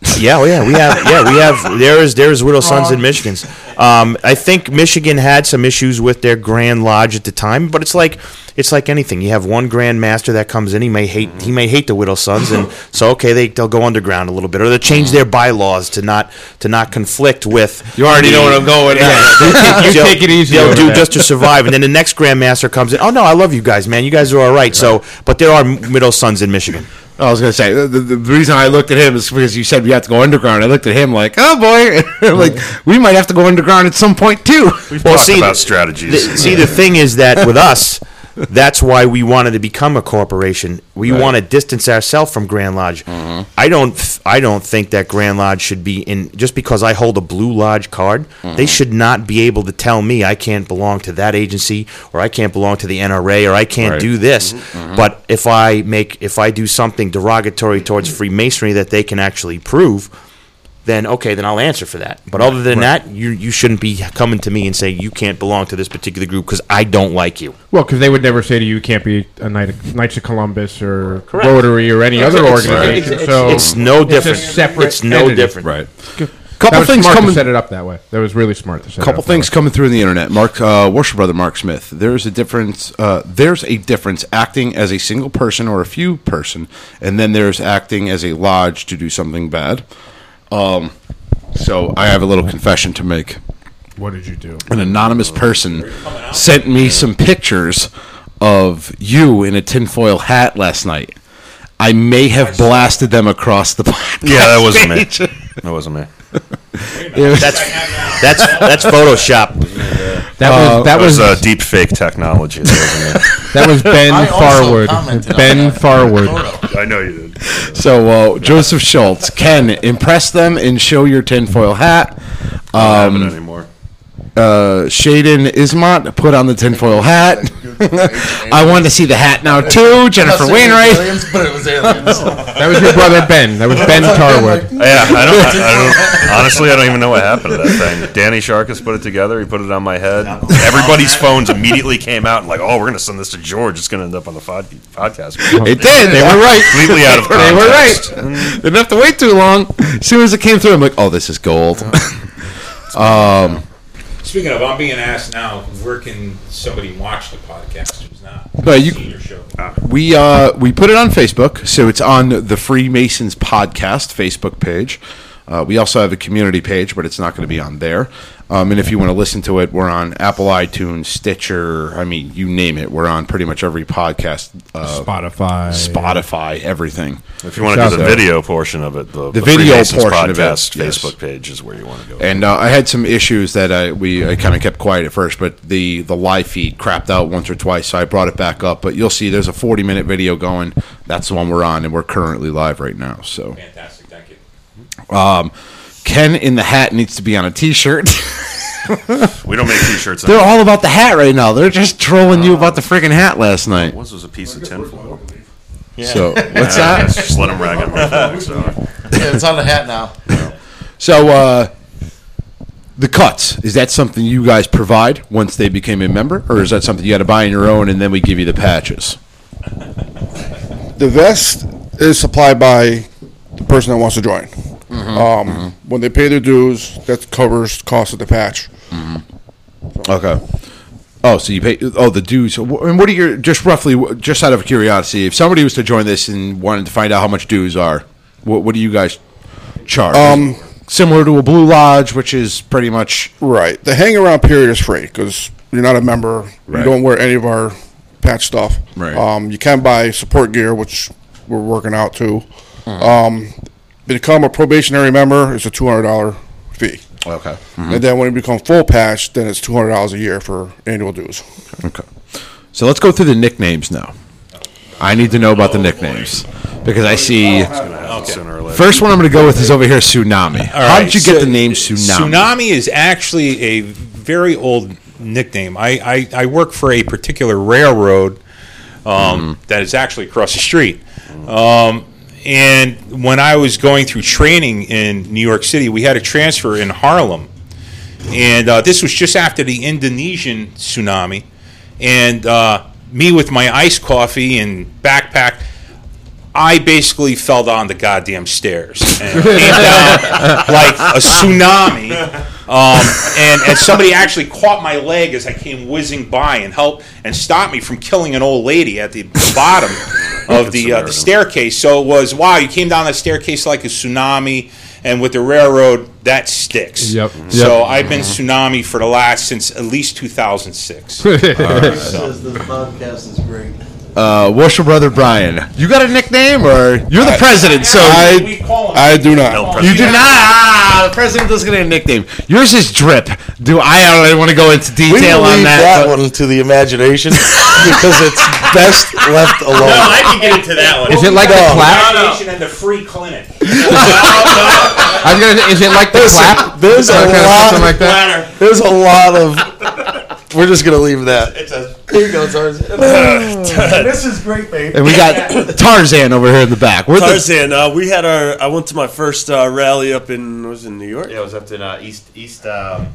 [LAUGHS] yeah, oh yeah, we have, yeah, we have. There is there is Widow Sons in Michigan. Um, I think Michigan had some issues with their Grand Lodge at the time, but it's like it's like anything. You have one grandmaster that comes in. He may hate he may hate the Widow Sons, and [LAUGHS] so okay, they they'll go underground a little bit, or they'll change mm. their bylaws to not to not conflict with. You already know where I'm going now. [LAUGHS] You They'll- take it easy They'll do that. just to survive, and then the next Grandmaster comes in. Oh no, I love you guys, man. You guys are all right. So, but there are Widow Sons in Michigan. I was gonna say the, the, the reason I looked at him is because you said we have to go underground. I looked at him like, oh boy, [LAUGHS] like we might have to go underground at some point too. We've Well, talked see, about strategies. The- see, the thing is that with us, that's why we wanted to become a corporation. We want to distance ourselves from Grand Lodge. Mm-hmm. I don't. I don't think that Grand Lodge should be in. Just because I hold a Blue Lodge card, they mm-hmm. should not be able to tell me I can't belong to that agency or I can't belong to the NRA or I can't Right. do this. Mm-hmm. But if I make, if I do something derogatory towards Freemasonry that they can actually prove, then okay, then I'll answer for that. But other than that, you you shouldn't be coming to me and saying you can't belong to this particular group because I don't like you. Well, because they would never say to you, you can't be a Knight of, Knights of Columbus or Correct. Rotary or any other It's- organization. it's- so it's no a different. separate It's no entity. different. Right. That Couple was things smart coming. to set it up that way. That was really smart to set couple it up things coming through in the internet. Mark, uh, worship brother Mark Smith. There's a difference. Uh, there's a difference acting as a single person or a few person, and then there's acting as a lodge to do something bad. Um, so I have a little confession to make. What did you do? An anonymous person sent me some pictures of you in a tinfoil hat last night. I may have blasted them across the [LAUGHS] podcast yeah, that wasn't me. That wasn't me. [LAUGHS] That's that's that's Photoshop. That was that That was was uh, deep fake technology. That wasn't me. [LAUGHS] that was Ben I also Farwood. commented on Ben that Farwood. photo. I know you did. So uh, Joseph Schultz, Ken, impress them and show your tinfoil hat. I don't Um, have it anymore. Uh, Shaden Ismont, put on the tinfoil hat. [LAUGHS] I wanted to see the hat now too. Jennifer I'm not saying Wainwright. aliens, but it was aliens. [LAUGHS] That was your brother Ben. That was [LAUGHS] Ben Tarwood. Yeah, I don't, I, I don't. Honestly, I don't even know what happened to that thing. Danny Sharkus put it together. He put it on my head. Everybody's phones immediately came out and like, "Oh, we're going to send this to George. It's going to end up on the pod- podcast." It did. They were right. Completely out of They were right. context. Didn't have to wait too long. As soon as it came through, I'm like, oh, this is gold. um, Speaking of, I'm being asked now, where can somebody watch the podcast who's not Well, you- show? we uh, we put it on Facebook, so it's on the Freemasons Podcast Facebook page. Uh, we also have a community page, but it's not going to be on there. Um, and if you want to listen to it, we're on Apple iTunes, Stitcher. I mean, you name it. We're on pretty much every podcast, uh, Spotify. Spotify, everything. If you want to do the So- video portion of it, the, The video Freemasons portion of it, podcast yes. Facebook page is where you want to go. And uh, I had some issues that I we I kind of kept quiet at first, but the the live feed crapped out once or twice, so I brought it back up. But you'll see, there's a 40 minute video going. That's the one we're on, and we're currently live right now. So, Fantastic, thank you. um, Ken in the hat needs to be on a T-shirt. [LAUGHS] we don't make T-shirts. They're anymore. all about the hat right now. They're just trolling you about the freaking hat last night. What was a piece of tinfoil? So [LAUGHS] what's Yeah, that? Just let them rag on me. So. Yeah, it's on the hat now. So uh, the cuts is that something you guys provide once they became a member, or is that something you got to buy on your own and then we give you the patches? The vest is supplied by the person that wants to join. Mm-hmm. Um, When they pay their dues, that covers the cost of the patch. Okay. Oh, so you pay? Oh, the dues. Wh- And what are your just roughly, just out of curiosity, if somebody was to join this and wanted to find out how much dues are, what, what do you guys charge? Um, Similar to a Blue Lodge, which is pretty much Right. The hang around period is free because you're not a member. Right. You don't wear any of our patch stuff. Right. Um, you can buy support gear, which we're working out too. Um, become a probationary member, it's a two hundred dollar fee. okay. And then when you become full patch, then it's two hundred dollars a year for annual dues. Okay. So let's go through the nicknames now. I need to know about the nicknames because I see. Sooner or later. First one I'm going to go with is over here, Tsunami. How did you get the name Tsunami? Tsunami is actually a very old nickname. I, I, I work for a particular railroad um, that is actually across the street. Um, and when I was going through training in New York City, we had a transfer in Harlem. And uh, this was just after the Indonesian tsunami. And uh, me with my iced coffee and backpack, I basically fell down the goddamn stairs and came down [LAUGHS] like a tsunami. Um, and, and somebody actually caught my leg as I came whizzing by and helped and stopped me from killing an old lady at the, the bottom [LAUGHS] of the uh, the staircase. So it was wow, you came down that staircase like a tsunami, and with the railroad that sticks. Yep. So I've been tsunami for the last since at least 2006. [LAUGHS] All right. So- Says the podcast is great. Uh, what's your brother Brian? You got a nickname, or you're the president? So I, I do not. you do not. Ah, the president doesn't get a nickname. Yours is Drip. Do I? I don't really want to go into We detail on leave that. that but- one to the imagination [LAUGHS] because it's best left alone. I can get into that one. Is it like the No. clap? And the free clinic. [LAUGHS] I was gonna. Is it like the Listen, clap? there's a Or kind of lot- something like that. There's a lot of. [LAUGHS] We're just gonna leave that. Here you go, Tarzan. [LAUGHS] this is great, babe. and we got Tarzan over here in the back. We're the, Tarzan, uh, we had our. I went to my first uh, rally up in was in New York. Yeah, it was up in uh, East East um,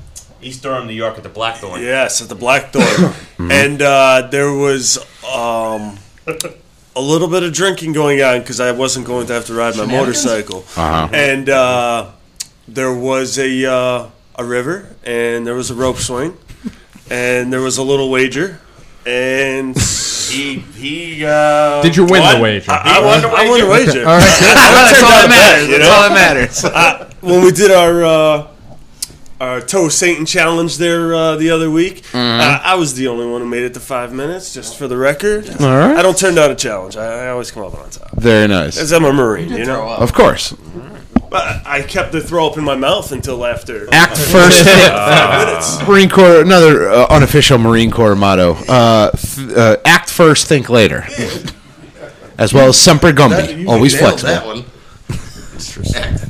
East Durham, New York, at the Blackthorne. Yes, at the Blackthorne, [COUGHS] and uh, there was um, a little bit of drinking going on because I wasn't going to have to ride my motorcycle, Uh-huh. and uh, there was a uh, a river, and there was a rope swing, and there was a little wager, and [LAUGHS] He he. Uh, Did you win won. the wager? I, I won the I won the wager. [LAUGHS] All right. that's all that matters. you That's know? all that matters. [LAUGHS] uh, when we did our uh, our toe Satan challenge there uh, the other week, uh, I was the only one who made it to five minutes. Just for the record, All right. I don't turn down a challenge. I, I always come up on top. Very nice. As I'm a marine, you know. Of course. But I kept the throw up in my mouth until after Act first. [LAUGHS] five minutes. Marine Corps, another uh, unofficial Marine Corps motto: uh, th- uh, "Act first, think later." As well as Semper Gumby, always flexible.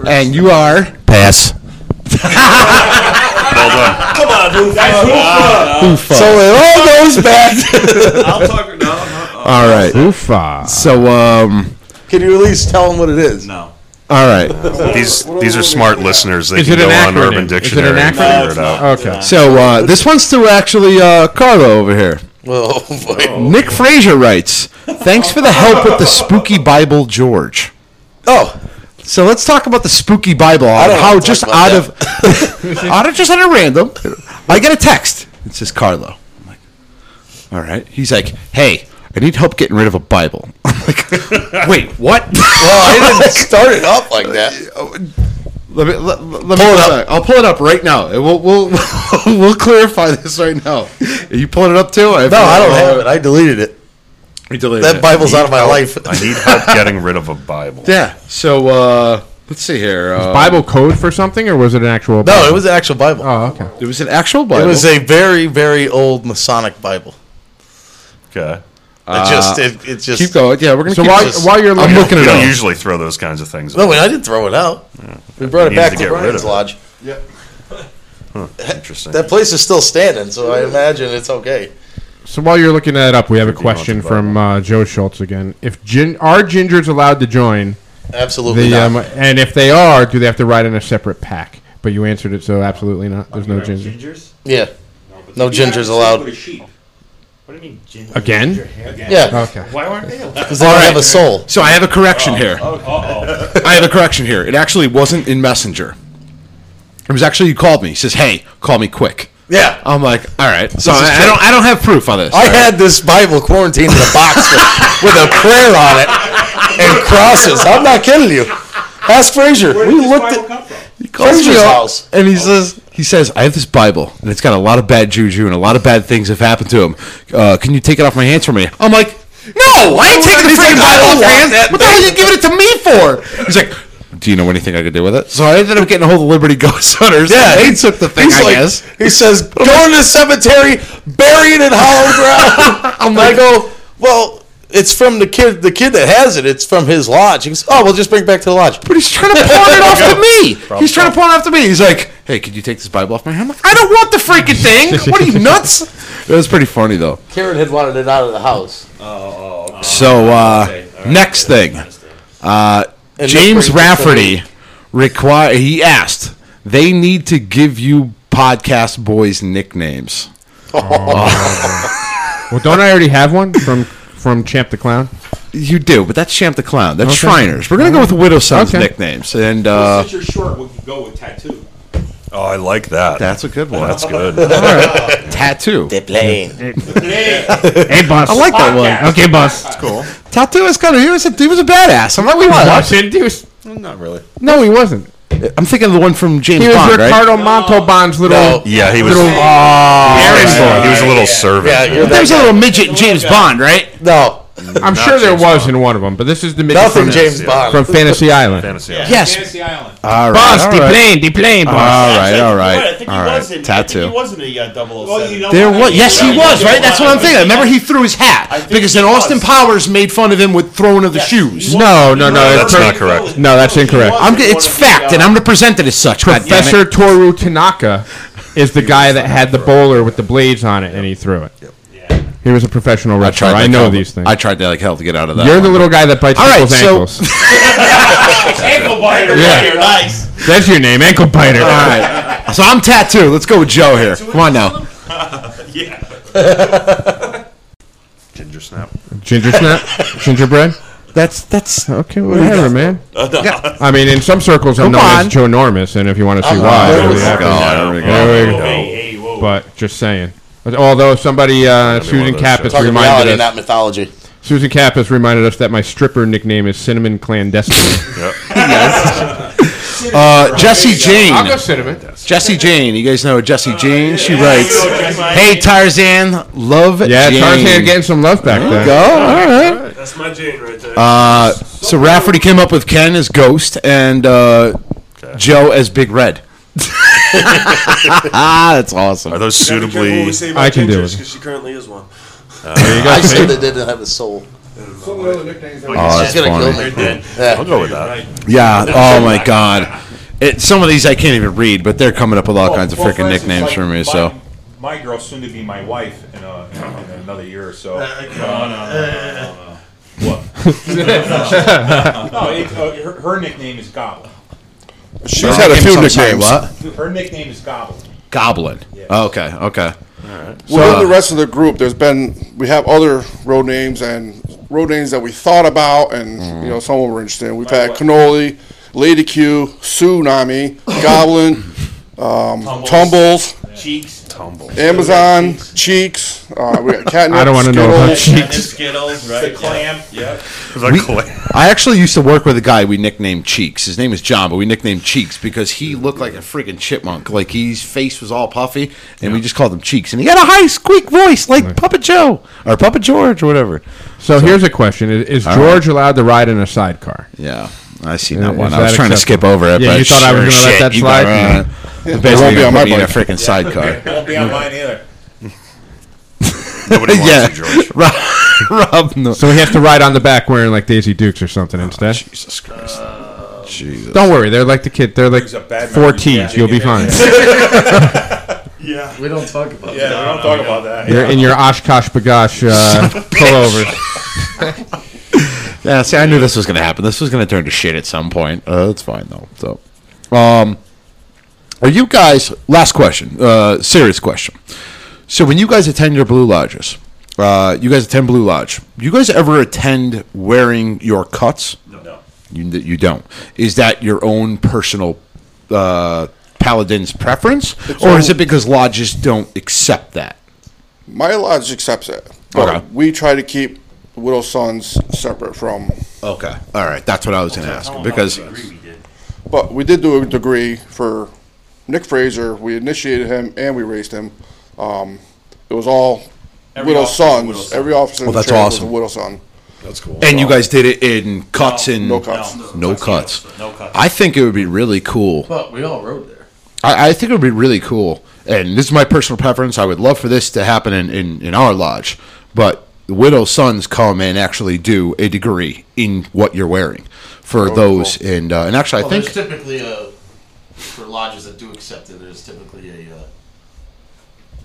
And you are Pass. [LAUGHS] Well done. Come on, Hoofa. Ufa. So it all goes back. [LAUGHS] I'll talk. No, no. all right. Oofa. So, um, Can you at least tell them what it is? No. All right. These these are smart listeners. They Is can it an go on acronym? Urban Is it an Dictionary and acronym? figure it out. Okay. So uh, this one's to actually uh, Carlo over here. Oh boy. Nick Frazier writes, "Thanks for the help with the spooky Bible, George." Oh, So let's talk about the spooky Bible. I don't how wanna talk just about out of [LAUGHS] out of just out of random, I get a text. It says Carlo. I'm like, all right. He's like, hey, I need help getting rid of a Bible. [LAUGHS] I'm like, [LAUGHS] wait, what? well, I didn't [LAUGHS] start it up like that. Let me let, let me pull it up. I'll pull it up right now. and We'll we'll we'll clarify this right now. Are you pulling it up too? No, I don't have it. I deleted it. You deleted That it. Bible's out of my Help. life. I need help getting rid of a Bible. Yeah. So uh, let's see here. Uh, Bible code for something, or was it an actual? No, Bible? it was an actual Bible. Oh, okay. It was an actual Bible. It was a very, very old Masonic Bible. Okay. It just, it, it just. keep going. Yeah, we're gonna So keep while, this. while you're I'm looking, looking We it don't usually throw those kinds of things. No, away. wait, I didn't throw it out. We brought it Needed back to to get Brian's of it. Lodge. Interesting. That place is still standing, so I imagine it's okay. so while you're looking that up, we have a Could be on question from uh, Joe Schultz again. If gin- are gingers allowed to join? Absolutely The, not. um, and if they are, do they have to ride in a separate pack? But you answered it, so absolutely not. There's no ginger. Gingers? yeah. No gingers allowed. With a sheep. What do you mean ginger? Again? Yeah. Okay. Why weren't they? Because they don't have a [LAUGHS] soul. So I have a correction oh. here. Oh, uh-oh. [LAUGHS] I have a correction here. It actually wasn't in Messenger. It was actually you called me. He says, "Hey, call me quick." Yeah. I'm like, "All right." So I, I don't I don't have proof on this. I had this Bible quarantined in a box with, with a prayer on it and crosses. I'm not kidding you. Ask Frazier. Where We did this looked Bible at come from? He calls me Frazier's house. and he says he says I have this Bible and it's got a lot of bad juju and a lot of bad things have happened to him. Uh, can you take it off my hands for me? I'm like, no, I ain't taking the freaking Bible off your hands. that What the hell are you giving it to me for? He's like. Do you know anything I could do with it? So I ended up getting a hold of Liberty Ghost Hunters. Yeah, they he- took the thing. He's I like, guess. he says, "Go to the cemetery, bury it in hollow ground." [LAUGHS] I'm I go, "Well, it's from the kid. The kid that has it. It's from his lodge." He goes, "Oh, we'll just bring it back to the lodge." But he's trying to pawn it [LAUGHS] off to me. he's trying to pawn it off to me. He's like, "Hey, could you take this Bible off my hand?" I'm like, "I don't want the freaking thing. What are you [LAUGHS] nuts?" It was pretty funny though. Karen had wanted it out of the house. Oh. So uh, next thing, uh, James Rafferty require. He asked they need to give you podcast boys nicknames. [LAUGHS] Well, don't I already have one from from Champ the Clown? You do, but that's Champ the Clown. That's Okay. Shriners. We're gonna go with the Widow Sons Okay. nicknames, and uh, Since you're short, we can go with tattoo. Oh, I like that. that's a good one. That's good. [LAUGHS] Tattoo. They're playing. [LAUGHS] Hey, boss. I like that one. Okay, boss. That's cool. Tattoo is kind of he was a he was a badass. I'm like, we Boss, he was- Not really. No, he wasn't. I'm thinking of the one from James He was Bond, right? Ricardo Montalban's little. No. Yeah, he was. Little, errand uh, boy. He was a little servant. Yeah, you're was a little midget in James Bond, right? guy. No, I'm sure there was in one of them, but this is the midget nothing from, James Bond. from Fantasy Island. Fantasy. Island. Yes. Fantasy Island. All right. Boss, all the right. plane, the plane, boss. All right, all I right, think all he right. was in, I think Tattoo. he was in the uh, 007. Well, you know There what? was, yes, he was, right? That's what I'm thinking. Remember, he threw his I hat think because he then Austin. Powers made fun of him with throwing of the Yes, shoes. was. No, no, no, That's it's not correct. No, that's incorrect. I'm, it's fact, and I'm represented as such. God damn it. Professor Toru Tanaka is the guy that had the bowler with the blades on it, and he threw it. He was a professional I wrestler. tried. I know hell- these things. I tried to like hell to get out of that. You're the one. little guy that bites All right, people's so- ankles. [LAUGHS] Ankle biter Yeah. right here, nice. That's your name, ankle biter. All right. So I'm tattoo. Let's go with Joe here. Come on now. [LAUGHS] Yeah. Ginger snap. Ginger snap, gingerbread. That's that's Okay, whatever, man. [LAUGHS] I mean, in some circles, I'm Come known on. as Joe Normus, and if you want to see Oh, why, there there we we go. have it. God, there we go. There we go. Hey, hey, whoa. But just saying. But Although somebody, uh, be one of Susan those Cap shows. has reminded reality, us. not mythology. Susan Cap has reminded us that my stripper nickname is Cinnamon Clandestine. [LAUGHS] [LAUGHS] [LAUGHS] Uh, Jesse Jane. I'll go cinnamon. Jesse Jane. You guys know Jesse Jane. She writes, "Hey Tarzan, love Yeah, Jane." Tarzan getting some love back there. Go. All right. That's my Jane right there. Uh, so Rafferty came up with Ken as Ghost and uh, Joe as Big Red. [LAUGHS] That's awesome. Are those Gotta what suitably? we say I can do Ginger, it. because she currently is one. There you go. I see? said they didn't have a soul. Some of the other nicknames Oh, that's She's gonna funny. kill me. I'll Yeah. go with that. Yeah. Oh my God. It, some of these I can't even read, but they're coming up with all Well- kinds of well, freaking nicknames like for me. my- So my girl, soon to be my wife, in, a, in, in another year or so. Uh. What? no, it, uh, her, her nickname is Goblin. She's had a few nicknames. What? Her nickname is Goblin. Goblin. Yes. Okay. Okay. Within the rest of the group, there's been we have other road names and road names that we thought about, and you know some of them were interesting. We've had Cannoli, Lady Q, Tsunami, Goblin, [COUGHS] um, Tumbles, Cheeks. Tumble. Amazon, Cheeks. Uh, we got Catnip, [LAUGHS] I don't wanna know about Skittles. And the Skittles, right? The clam. Yep. Is that We- I actually used to work with a guy we nicknamed Cheeks. His name is John, but we nicknamed Cheeks because he looked like a freaking chipmunk. Like his face was all puffy, and we just called him Cheeks. And he had a high squeak voice like Puppet Joe or Puppet George or whatever. So here's a question: Is, is All George allowed to ride in a sidecar? Yeah, I see that one. I was that trying to skip over it, Yeah, but you thought I was sure gonna let shit, that you slide? got- Yeah. uh, Yeah, Basically, it won't be on my me in a bike. freaking sidecar. Won't be on mine either. Nobody [LAUGHS] wants yeah, you, George. [LAUGHS] Rob, Rob no. So he has to ride on the back wearing like Daisy Dukes or something instead. Jesus Christ. Jesus. Don't worry, they're like the kid. They're like Brings up bad four memories. Yeah, T's. You'll be yeah, fine. [LAUGHS] Yeah. We don't talk about Yeah, that. we don't talk about that. You're in your OshKosh B'gosh uh, pullovers. Yeah, see, I knew this was going to happen. This was going to turn to shit at some point. Uh, that's fine though. So, um, are you guys? Last question. Uh, serious question. So, when you guys attend your Blue Lodges, uh, you guys attend Blue Lodge. You guys ever attend wearing your cuts? No. You you don't. Is that your own personal uh, paladin's preference, or is it because lodges don't accept that? My lodge accepts it, but Okay. we try to keep the Widow's Sons separate from. Okay. All right. That's what I was going to ask because. But we did do a degree for Nick Fraser. We initiated him and we raised him. Um, it was all Every Widow's officer was sons. widow's son. Every officer Well, in the that's chair awesome. was a widow's son. That's cool. And you guys did it in cuts and No cuts. no cuts. No cuts. I think it would be really cool. But we all rode there. I, I think it would be really cool. And this is my personal preference. I would love for this to happen in, in, in our lodge. But the widow's sons come and actually do a degree in what you're wearing for Oh, those. And uh, and actually, I Well, think there's typically a for lodges that do accept it. There's typically a uh,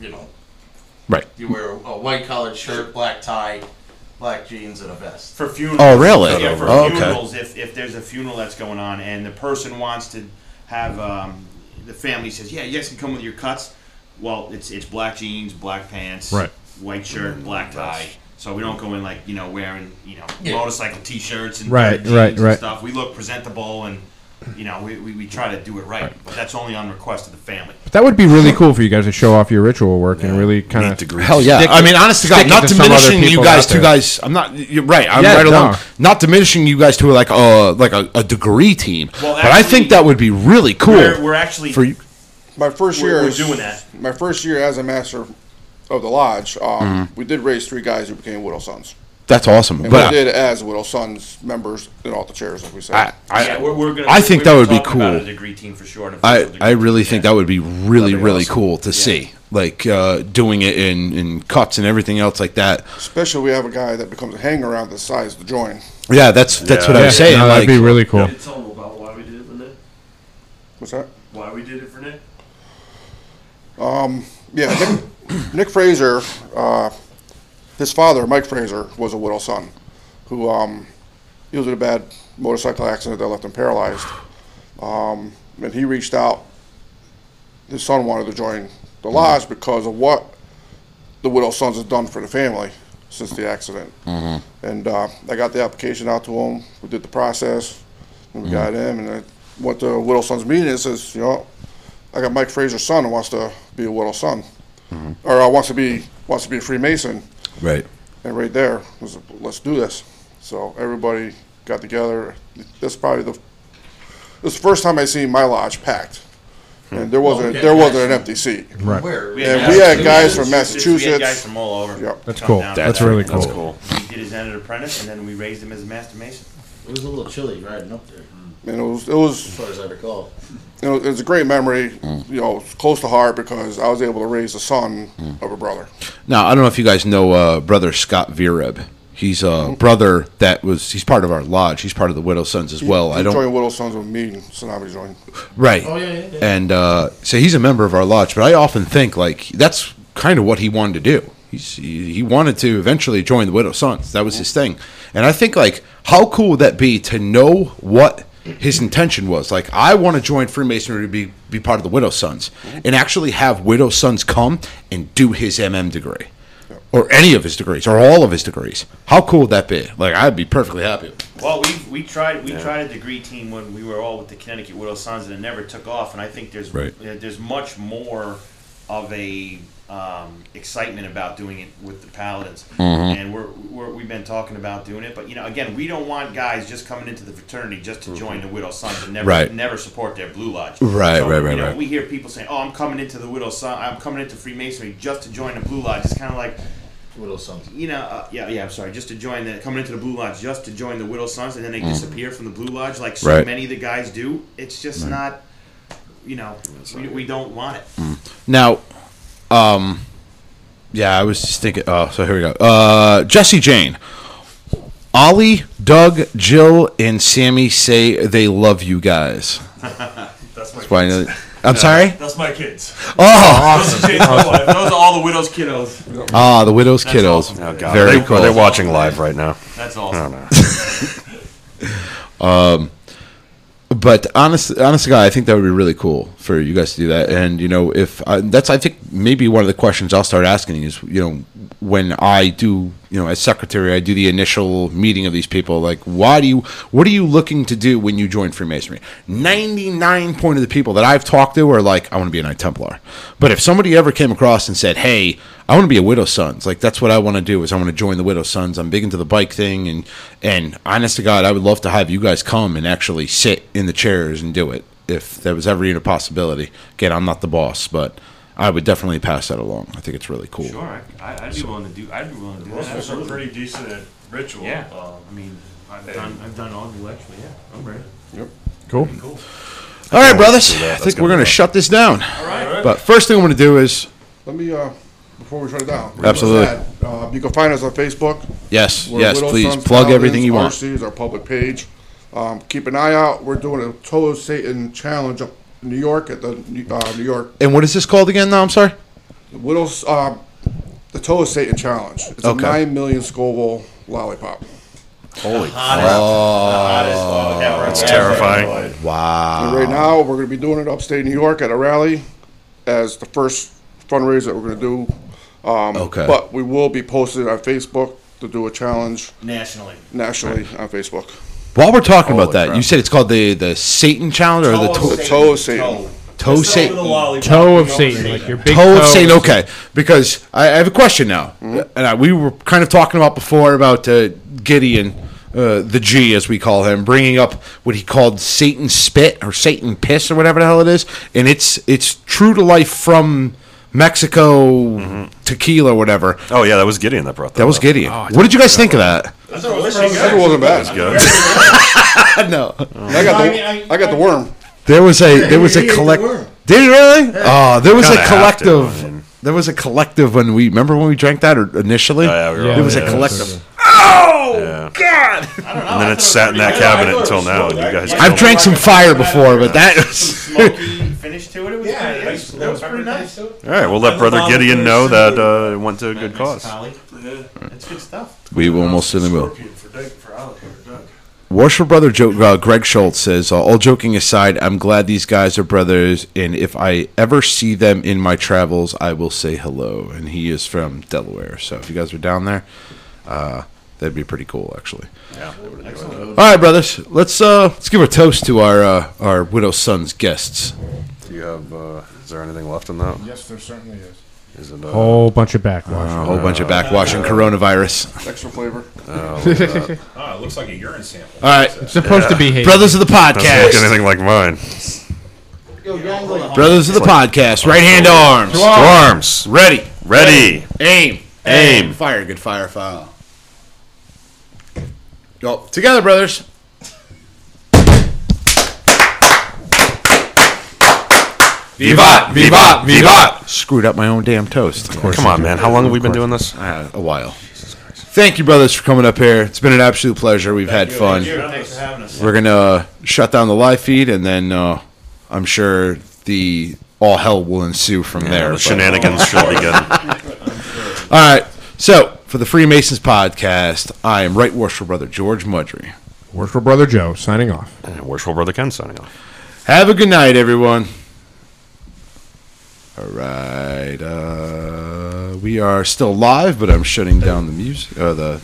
you know right. you wear a, a white collared shirt, black tie, black jeans, and a vest. For funerals. Oh, really? Yeah, for Oh, okay. funerals, if, if there's a funeral that's going on and the person wants to have, um, the family says, yeah, you guys can come with your cuts. Well, it's it's black jeans, black pants, Right. white shirt, black tie, So we don't go in like you know wearing you know Yeah. motorcycle T-shirts and Right, ripped jeans right, and right. stuff. We look presentable and you know we, we, we try to do it right, but that's only on request of the family. But that would be really cool for you guys to show off your ritual work and really kind of Hell yeah! I mean, honest to God, not diminishing you guys two guys. I'm not. You're right. I'm Yeah, right along. Not diminishing you guys to like a like a, a degree team. Well, but I think that would be really cool. We're, we're actually for you. My first We're- year, we're as- doing that. My first year as a master of the lodge, um, Mhm. we did raise three guys who became widow sons. That's awesome. And But we did as widow sons members in all the chairs, as we said. I, I, Yeah, we're- we're gonna- I think we that would be talking about cool. a degree team for sure, and a I, physical I really think that would be really That'd be really awesome. cool to see, like uh, doing it in, in cuts and everything else like that. Especially we have a guy that becomes a hanger around the size to join. Yeah, that's that's what I was saying. no, that'd like, be really cool. Tell them about why we did it for Nick. What's that? Why we did it for Nick? Um, yeah, Nick, [COUGHS] Nick Fraser, uh, his father, Mike Fraser, was a widow son, who um, he was in a bad motorcycle accident that left him paralyzed. Um, and he reached out. His son wanted to join the lodge because of what the widow sons have done for the family since the accident. Mhm. And uh, I got the application out to him. We did the process, and we got him. And I went to widow sons meeting. and says, you know, I got Mike Fraser's son who wants to be a widow son, or uh, wants to be wants to be a Freemason. Right. And right there was, let's do this. So everybody got together. This is probably the this is the first time I seen my lodge packed, and there wasn't Okay. there wasn't an empty seat. Right. We And had we had guys- guys from We had Massachusetts. guys from all over. Yep. That's come cool. down. That's really cool. That's cool. He did his entered apprentice, and then we raised him as a master mason. It was a little chilly riding up there, And it was it was as far as I recall. you [LAUGHS] know, it was a great memory. You know, it's close to heart because I was able to raise the son of a brother. Now I don't know if you guys know uh, brother Scott Vireb. He's a brother that was he's part of our lodge. He's part of the Widow Sons as well. He I don't joined Widow Sons with me, and Tsunami joined. Right. Oh, yeah, yeah, yeah. And uh, so he's a member of our lodge, but I often think like that's kind of what he wanted to do. He's, he, he wanted to eventually join the Widow Sons. That was his thing. And I think like how cool would that be to know what his intention was? Like I want to join Freemasonry to be be part of the Widow Sons and actually have Widow Sons come and do his MM degree. Or any of his degrees, or all of his degrees. How cool would that be? Like, I'd be perfectly happy. Well, we we tried we Yeah. tried a degree team when we were all with the Connecticut Widow Sons, and it never took off. And I think there's Right. uh, there's much more of a um, excitement about doing it with the Paladins, Mhm. and we're, we're we've been talking about doing it. But you know, again, we don't want guys just coming into the fraternity just to join the Widow Sons and never Right. never support their Blue Lodge. Right, So, right, you right, know, right. We hear people saying, "Oh, I'm coming into the Widow Son. I'm coming into Freemasonry just to join the Blue Lodge." It's kind of like Widow Sons. you know, uh, yeah, yeah. I'm sorry, just to join the coming into the Blue Lodge, just to join the Widow Sons, and then they Mm. disappear from the Blue Lodge, like so Right. many of the guys do. It's just Right. not, you know, we, we don't want it. Now, um, yeah, I was just thinking. Oh, so here we go. Uh, Jesse Jane, Ollie, Doug, Jill, and Sammy say they love you guys. [LAUGHS] That's my why I kids. know- I'm sorry. That's my kids. Oh, awesome. Those are [LAUGHS] those are all the widow's kiddos. Ah, the widow's That's kiddos. awesome. Oh, God. Very Are they- cool. Are watching live right now? That's I awesome. don't know. [LAUGHS] Um, but honest, honest God, I think that would be really cool for you guys to do that. And you know, if I, that's, I think maybe one of the questions I'll start asking is, you know, when I do, you know, as secretary, I do the initial meeting of these people. Like, why do you? What are you looking to do when you join Freemasonry? Ninety nine point of the people that I've talked to are like, I want to be a Knight Templar. But if somebody ever came across and said, Hey, I want to be a Widow Sons, like that's what I want to do is I want to join the Widow Sons. I'm big into the bike thing, and and honest to God, I would love to have you guys come and actually sit in the chairs and do it if there was ever even a possibility. Again, I'm not the boss, but I would definitely pass that along. I think it's really cool. Sure, I, I'd be willing to do. I'd be willing to do Most that. of are pretty decent ritual. Yeah, Um, I mean, I've done I've done all the lecture. Yeah, I'm ready. Yep. Cool. Cool. All right, brothers. I think gonna we're going to shut this down. All right. But first thing I'm going to do is Let me, uh, before we shut it down. Absolutely. Uh, you can find us on Facebook. yes, We're yes, Widow please Sons plug Paladins, everything you want. RC is our public page. Um, keep an eye out. We're doing a Toe of Satan challenge up in New York at the uh, New York And what is this called again? Now I'm sorry. Widows. Uh, the Toe of Satan challenge. It's Okay. a nine million Scoville lollipop. Holy Oh, That's terrifying. Wow. And right now, we're going to be doing it upstate New York at a rally as the first fundraiser that we're going to do. Um, Okay. But we will be posting on Facebook to do a challenge Nationally. nationally on Facebook. While we're talking about that, crap. you said it's called the the Satan Challenge or the Toe toe, of Toe of Satan. toe Satan. Toe of Satan, like your big toe of. Satan. Okay, because I, I have a question now, Mm-hmm. and I, we were kind of talking about before about uh, Gideon, uh, the G as we call him, bringing up what he called Satan spit or Satan piss or whatever the hell it is, and it's it's true to life from Mexico mm-hmm. tequila whatever. Oh yeah, that was Gideon that brought that. That was up. Gideon. Oh, what did you guys think of that? That wasn't bad. That's good. [LAUGHS] no, I got the I got the worm. There was a there was a [LAUGHS] He ate the collect. worm. Did you really? Oh, there was a Kinda have to, collective. There was a collective when we remember when we drank that or initially. Oh, yeah, we were there all- was a yeah, collective. Oh God! And then it sat in that cabinet until now. You guys. I've drank some fire before, but that was [LAUGHS] Smoky finish to it. It was, yeah, pretty, it was, it was pretty nice. All right, we'll let Brother Gideon know that uh, it went to a good cause. It's good stuff. we almost certainly will. Worship brother Joe, uh, Greg Schultz says, uh, all joking aside, I'm glad these guys are brothers, and if I ever see them in my travels, I will say hello. And he is from Delaware, so if you guys are down there, uh, that'd be pretty cool, actually. Yeah. All right, brothers, let's uh, let's give a toast to our uh, our widow's son's guests. Do you have? Uh, is there anything left in that? Yes, there certainly is. Is it? Uh, Whole bunch of backwash. A whole bunch of backwash and coronavirus. Extra flavor. Oh, look at that. Oh, it looks like a urine sample. All right, It's supposed to be hazy. brothers of the Doesn't podcast. look anything like mine. Brothers of the podcast. Right hand to arms. To arms. Ready. Ready. Aim. Aim. Fire. Good fire foul. Go. Together, brothers. Vivat! Vivat! Vivat! Screwed up my own damn toast. Of course. Come on, man. How long have we been doing this? Uh, a while. Thank you, brothers, for coming up here. It's been an absolute pleasure. We've had fun. Thanks for having us. We're gonna uh, shut down the live feed, and then uh, I'm sure the all hell will ensue from Yeah, there. the but- shenanigans should begin. [LAUGHS] All right. So for the Freemasons podcast, I am Right Worshipful Brother George Mudry. Worshipful brother Joe signing off. And Worshipful Brother Ken signing off. Have a good night, everyone. All right. Uh, we are still live, but I'm shutting down the music, uh, the